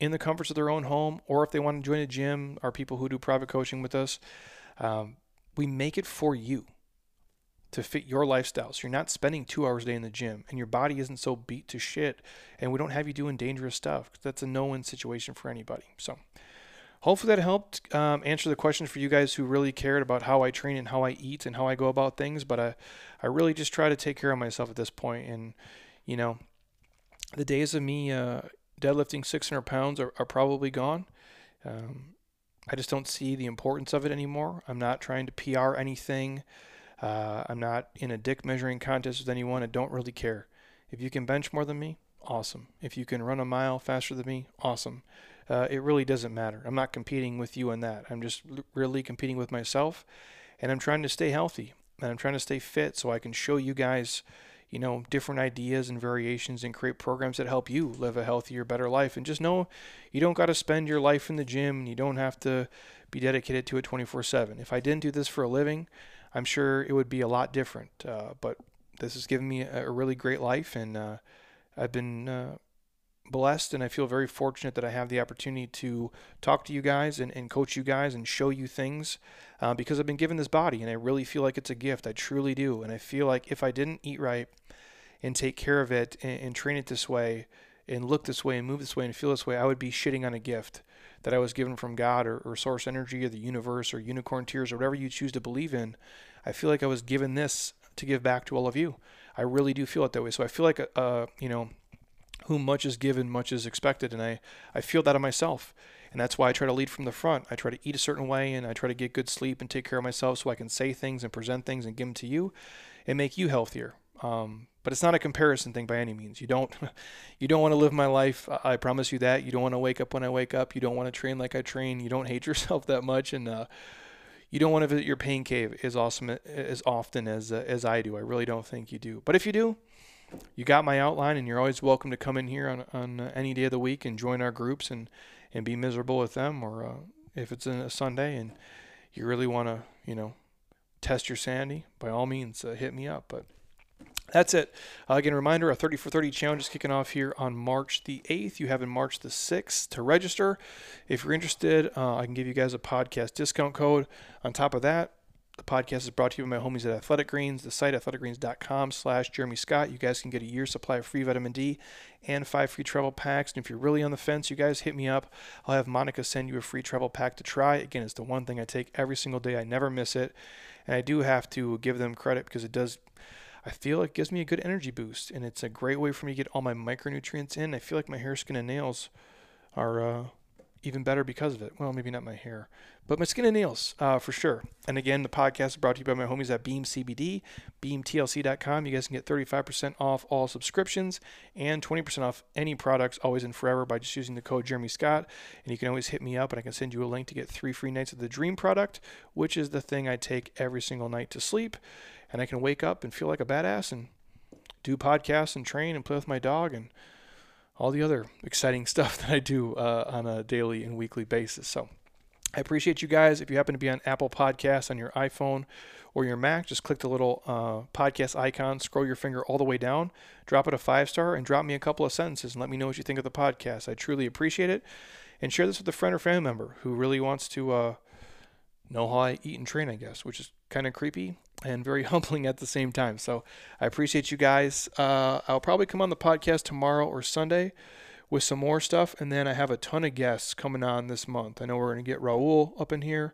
in the comforts of their own home, or if they want to join a gym, our people who do private coaching with us, um, we make it for you to fit your lifestyle. So you're not spending two hours a day in the gym and your body isn't so beat to shit and we don't have you doing dangerous stuff. That's a no-win situation for anybody. So hopefully that helped um, answer the questions for you guys who really cared about how I train and how I eat and how I go about things. But I, I really just try to take care of myself at this point. point and you know, the days of me uh, deadlifting 600 pounds are, are probably gone. Um, I just don't see the importance of it anymore. I'm not trying to PR anything. Uh, I'm not in a dick measuring contest with anyone. I don't really care. If you can bench more than me, awesome. If you can run a mile faster than me, awesome. Uh, it really doesn't matter. I'm not competing with you in that. I'm just really competing with myself, and I'm trying to stay healthy and I'm trying to stay fit so I can show you guys, you know, different ideas and variations and create programs that help you live a healthier, better life. And just know you don't got to spend your life in the gym and you don't have to be dedicated to it 24 7. If I didn't do this for a living, I'm sure it would be a lot different. Uh, but this has given me a, a really great life, and uh, I've been uh, blessed and I feel very fortunate that I have the opportunity to talk to you guys and, and coach you guys and show you things uh, because I've been given this body and I really feel like it's a gift. I truly do. And I feel like if I didn't eat right and take care of it and, and train it this way and look this way and move this way and feel this way, I would be shitting on a gift that I was given from God or, or source energy or the universe or unicorn tears or whatever you choose to believe in. I feel like I was given this to give back to all of you. I really do feel it that way. So I feel like, uh, you know, whom much is given, much is expected. And I, I feel that of myself. And that's why I try to lead from the front. I try to eat a certain way and I try to get good sleep and take care of myself so I can say things and present things and give them to you and make you healthier. Um, but it's not a comparison thing by any means. You don't, you don't want to live my life. I promise you that. You don't want to wake up when I wake up. You don't want to train like I train. You don't hate yourself that much, and uh, you don't want to visit your pain cave as awesome as often as uh, as I do. I really don't think you do. But if you do, you got my outline, and you're always welcome to come in here on, on uh, any day of the week and join our groups and, and be miserable with them. Or uh, if it's a Sunday and you really want to, you know, test your sanity, by all means, uh, hit me up. But that's it. Uh, again, reminder: a 30 for 30 challenge is kicking off here on March the 8th. You have in March the 6th to register. If you're interested, uh, I can give you guys a podcast discount code. On top of that, the podcast is brought to you by my homies at Athletic Greens. The site athleticgreens.com slash Jeremy Scott. You guys can get a year's supply of free vitamin D and five free travel packs. And if you're really on the fence, you guys hit me up. I'll have Monica send you a free travel pack to try. Again, it's the one thing I take every single day. I never miss it. And I do have to give them credit because it does I feel it gives me a good energy boost and it's a great way for me to get all my micronutrients in. I feel like my hair, skin, and nails are uh, even better because of it. Well, maybe not my hair, but my skin and nails uh, for sure. And again, the podcast is brought to you by my homies at Beam CBD, beamtlc.com. You guys can get 35% off all subscriptions and 20% off any products always and forever by just using the code Jeremy Scott. And you can always hit me up and I can send you a link to get three free nights of the Dream product, which is the thing I take every single night to sleep. And I can wake up and feel like a badass and do podcasts and train and play with my dog and all the other exciting stuff that I do uh, on a daily and weekly basis. So I appreciate you guys. If you happen to be on Apple Podcasts on your iPhone or your Mac, just click the little uh, podcast icon, scroll your finger all the way down, drop it a five star, and drop me a couple of sentences and let me know what you think of the podcast. I truly appreciate it. And share this with a friend or family member who really wants to uh, know how I eat and train, I guess, which is kind of creepy and very humbling at the same time. So I appreciate you guys. Uh, I'll probably come on the podcast tomorrow or Sunday with some more stuff, and then I have a ton of guests coming on this month. I know we're going to get Raul up in here.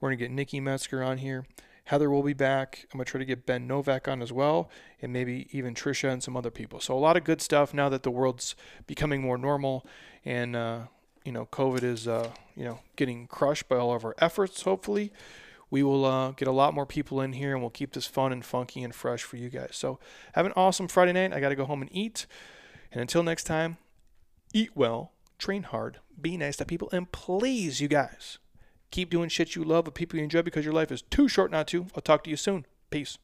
We're going to get Nikki Metzger on here. Heather will be back. I'm going to try to get Ben Novak on as well, and maybe even Trisha and some other people. So, a lot of good stuff now that the world's becoming more normal and, uh, you know, COVID is, uh, you know, getting crushed by all of our efforts, hopefully we will uh, get a lot more people in here and we'll keep this fun and funky and fresh for you guys. So have an awesome Friday night. I got to go home and eat. And until next time, eat well, train hard, be nice to people, and please, you guys, keep doing shit you love with people you enjoy because your life is too short not to. I'll talk to you soon. Peace.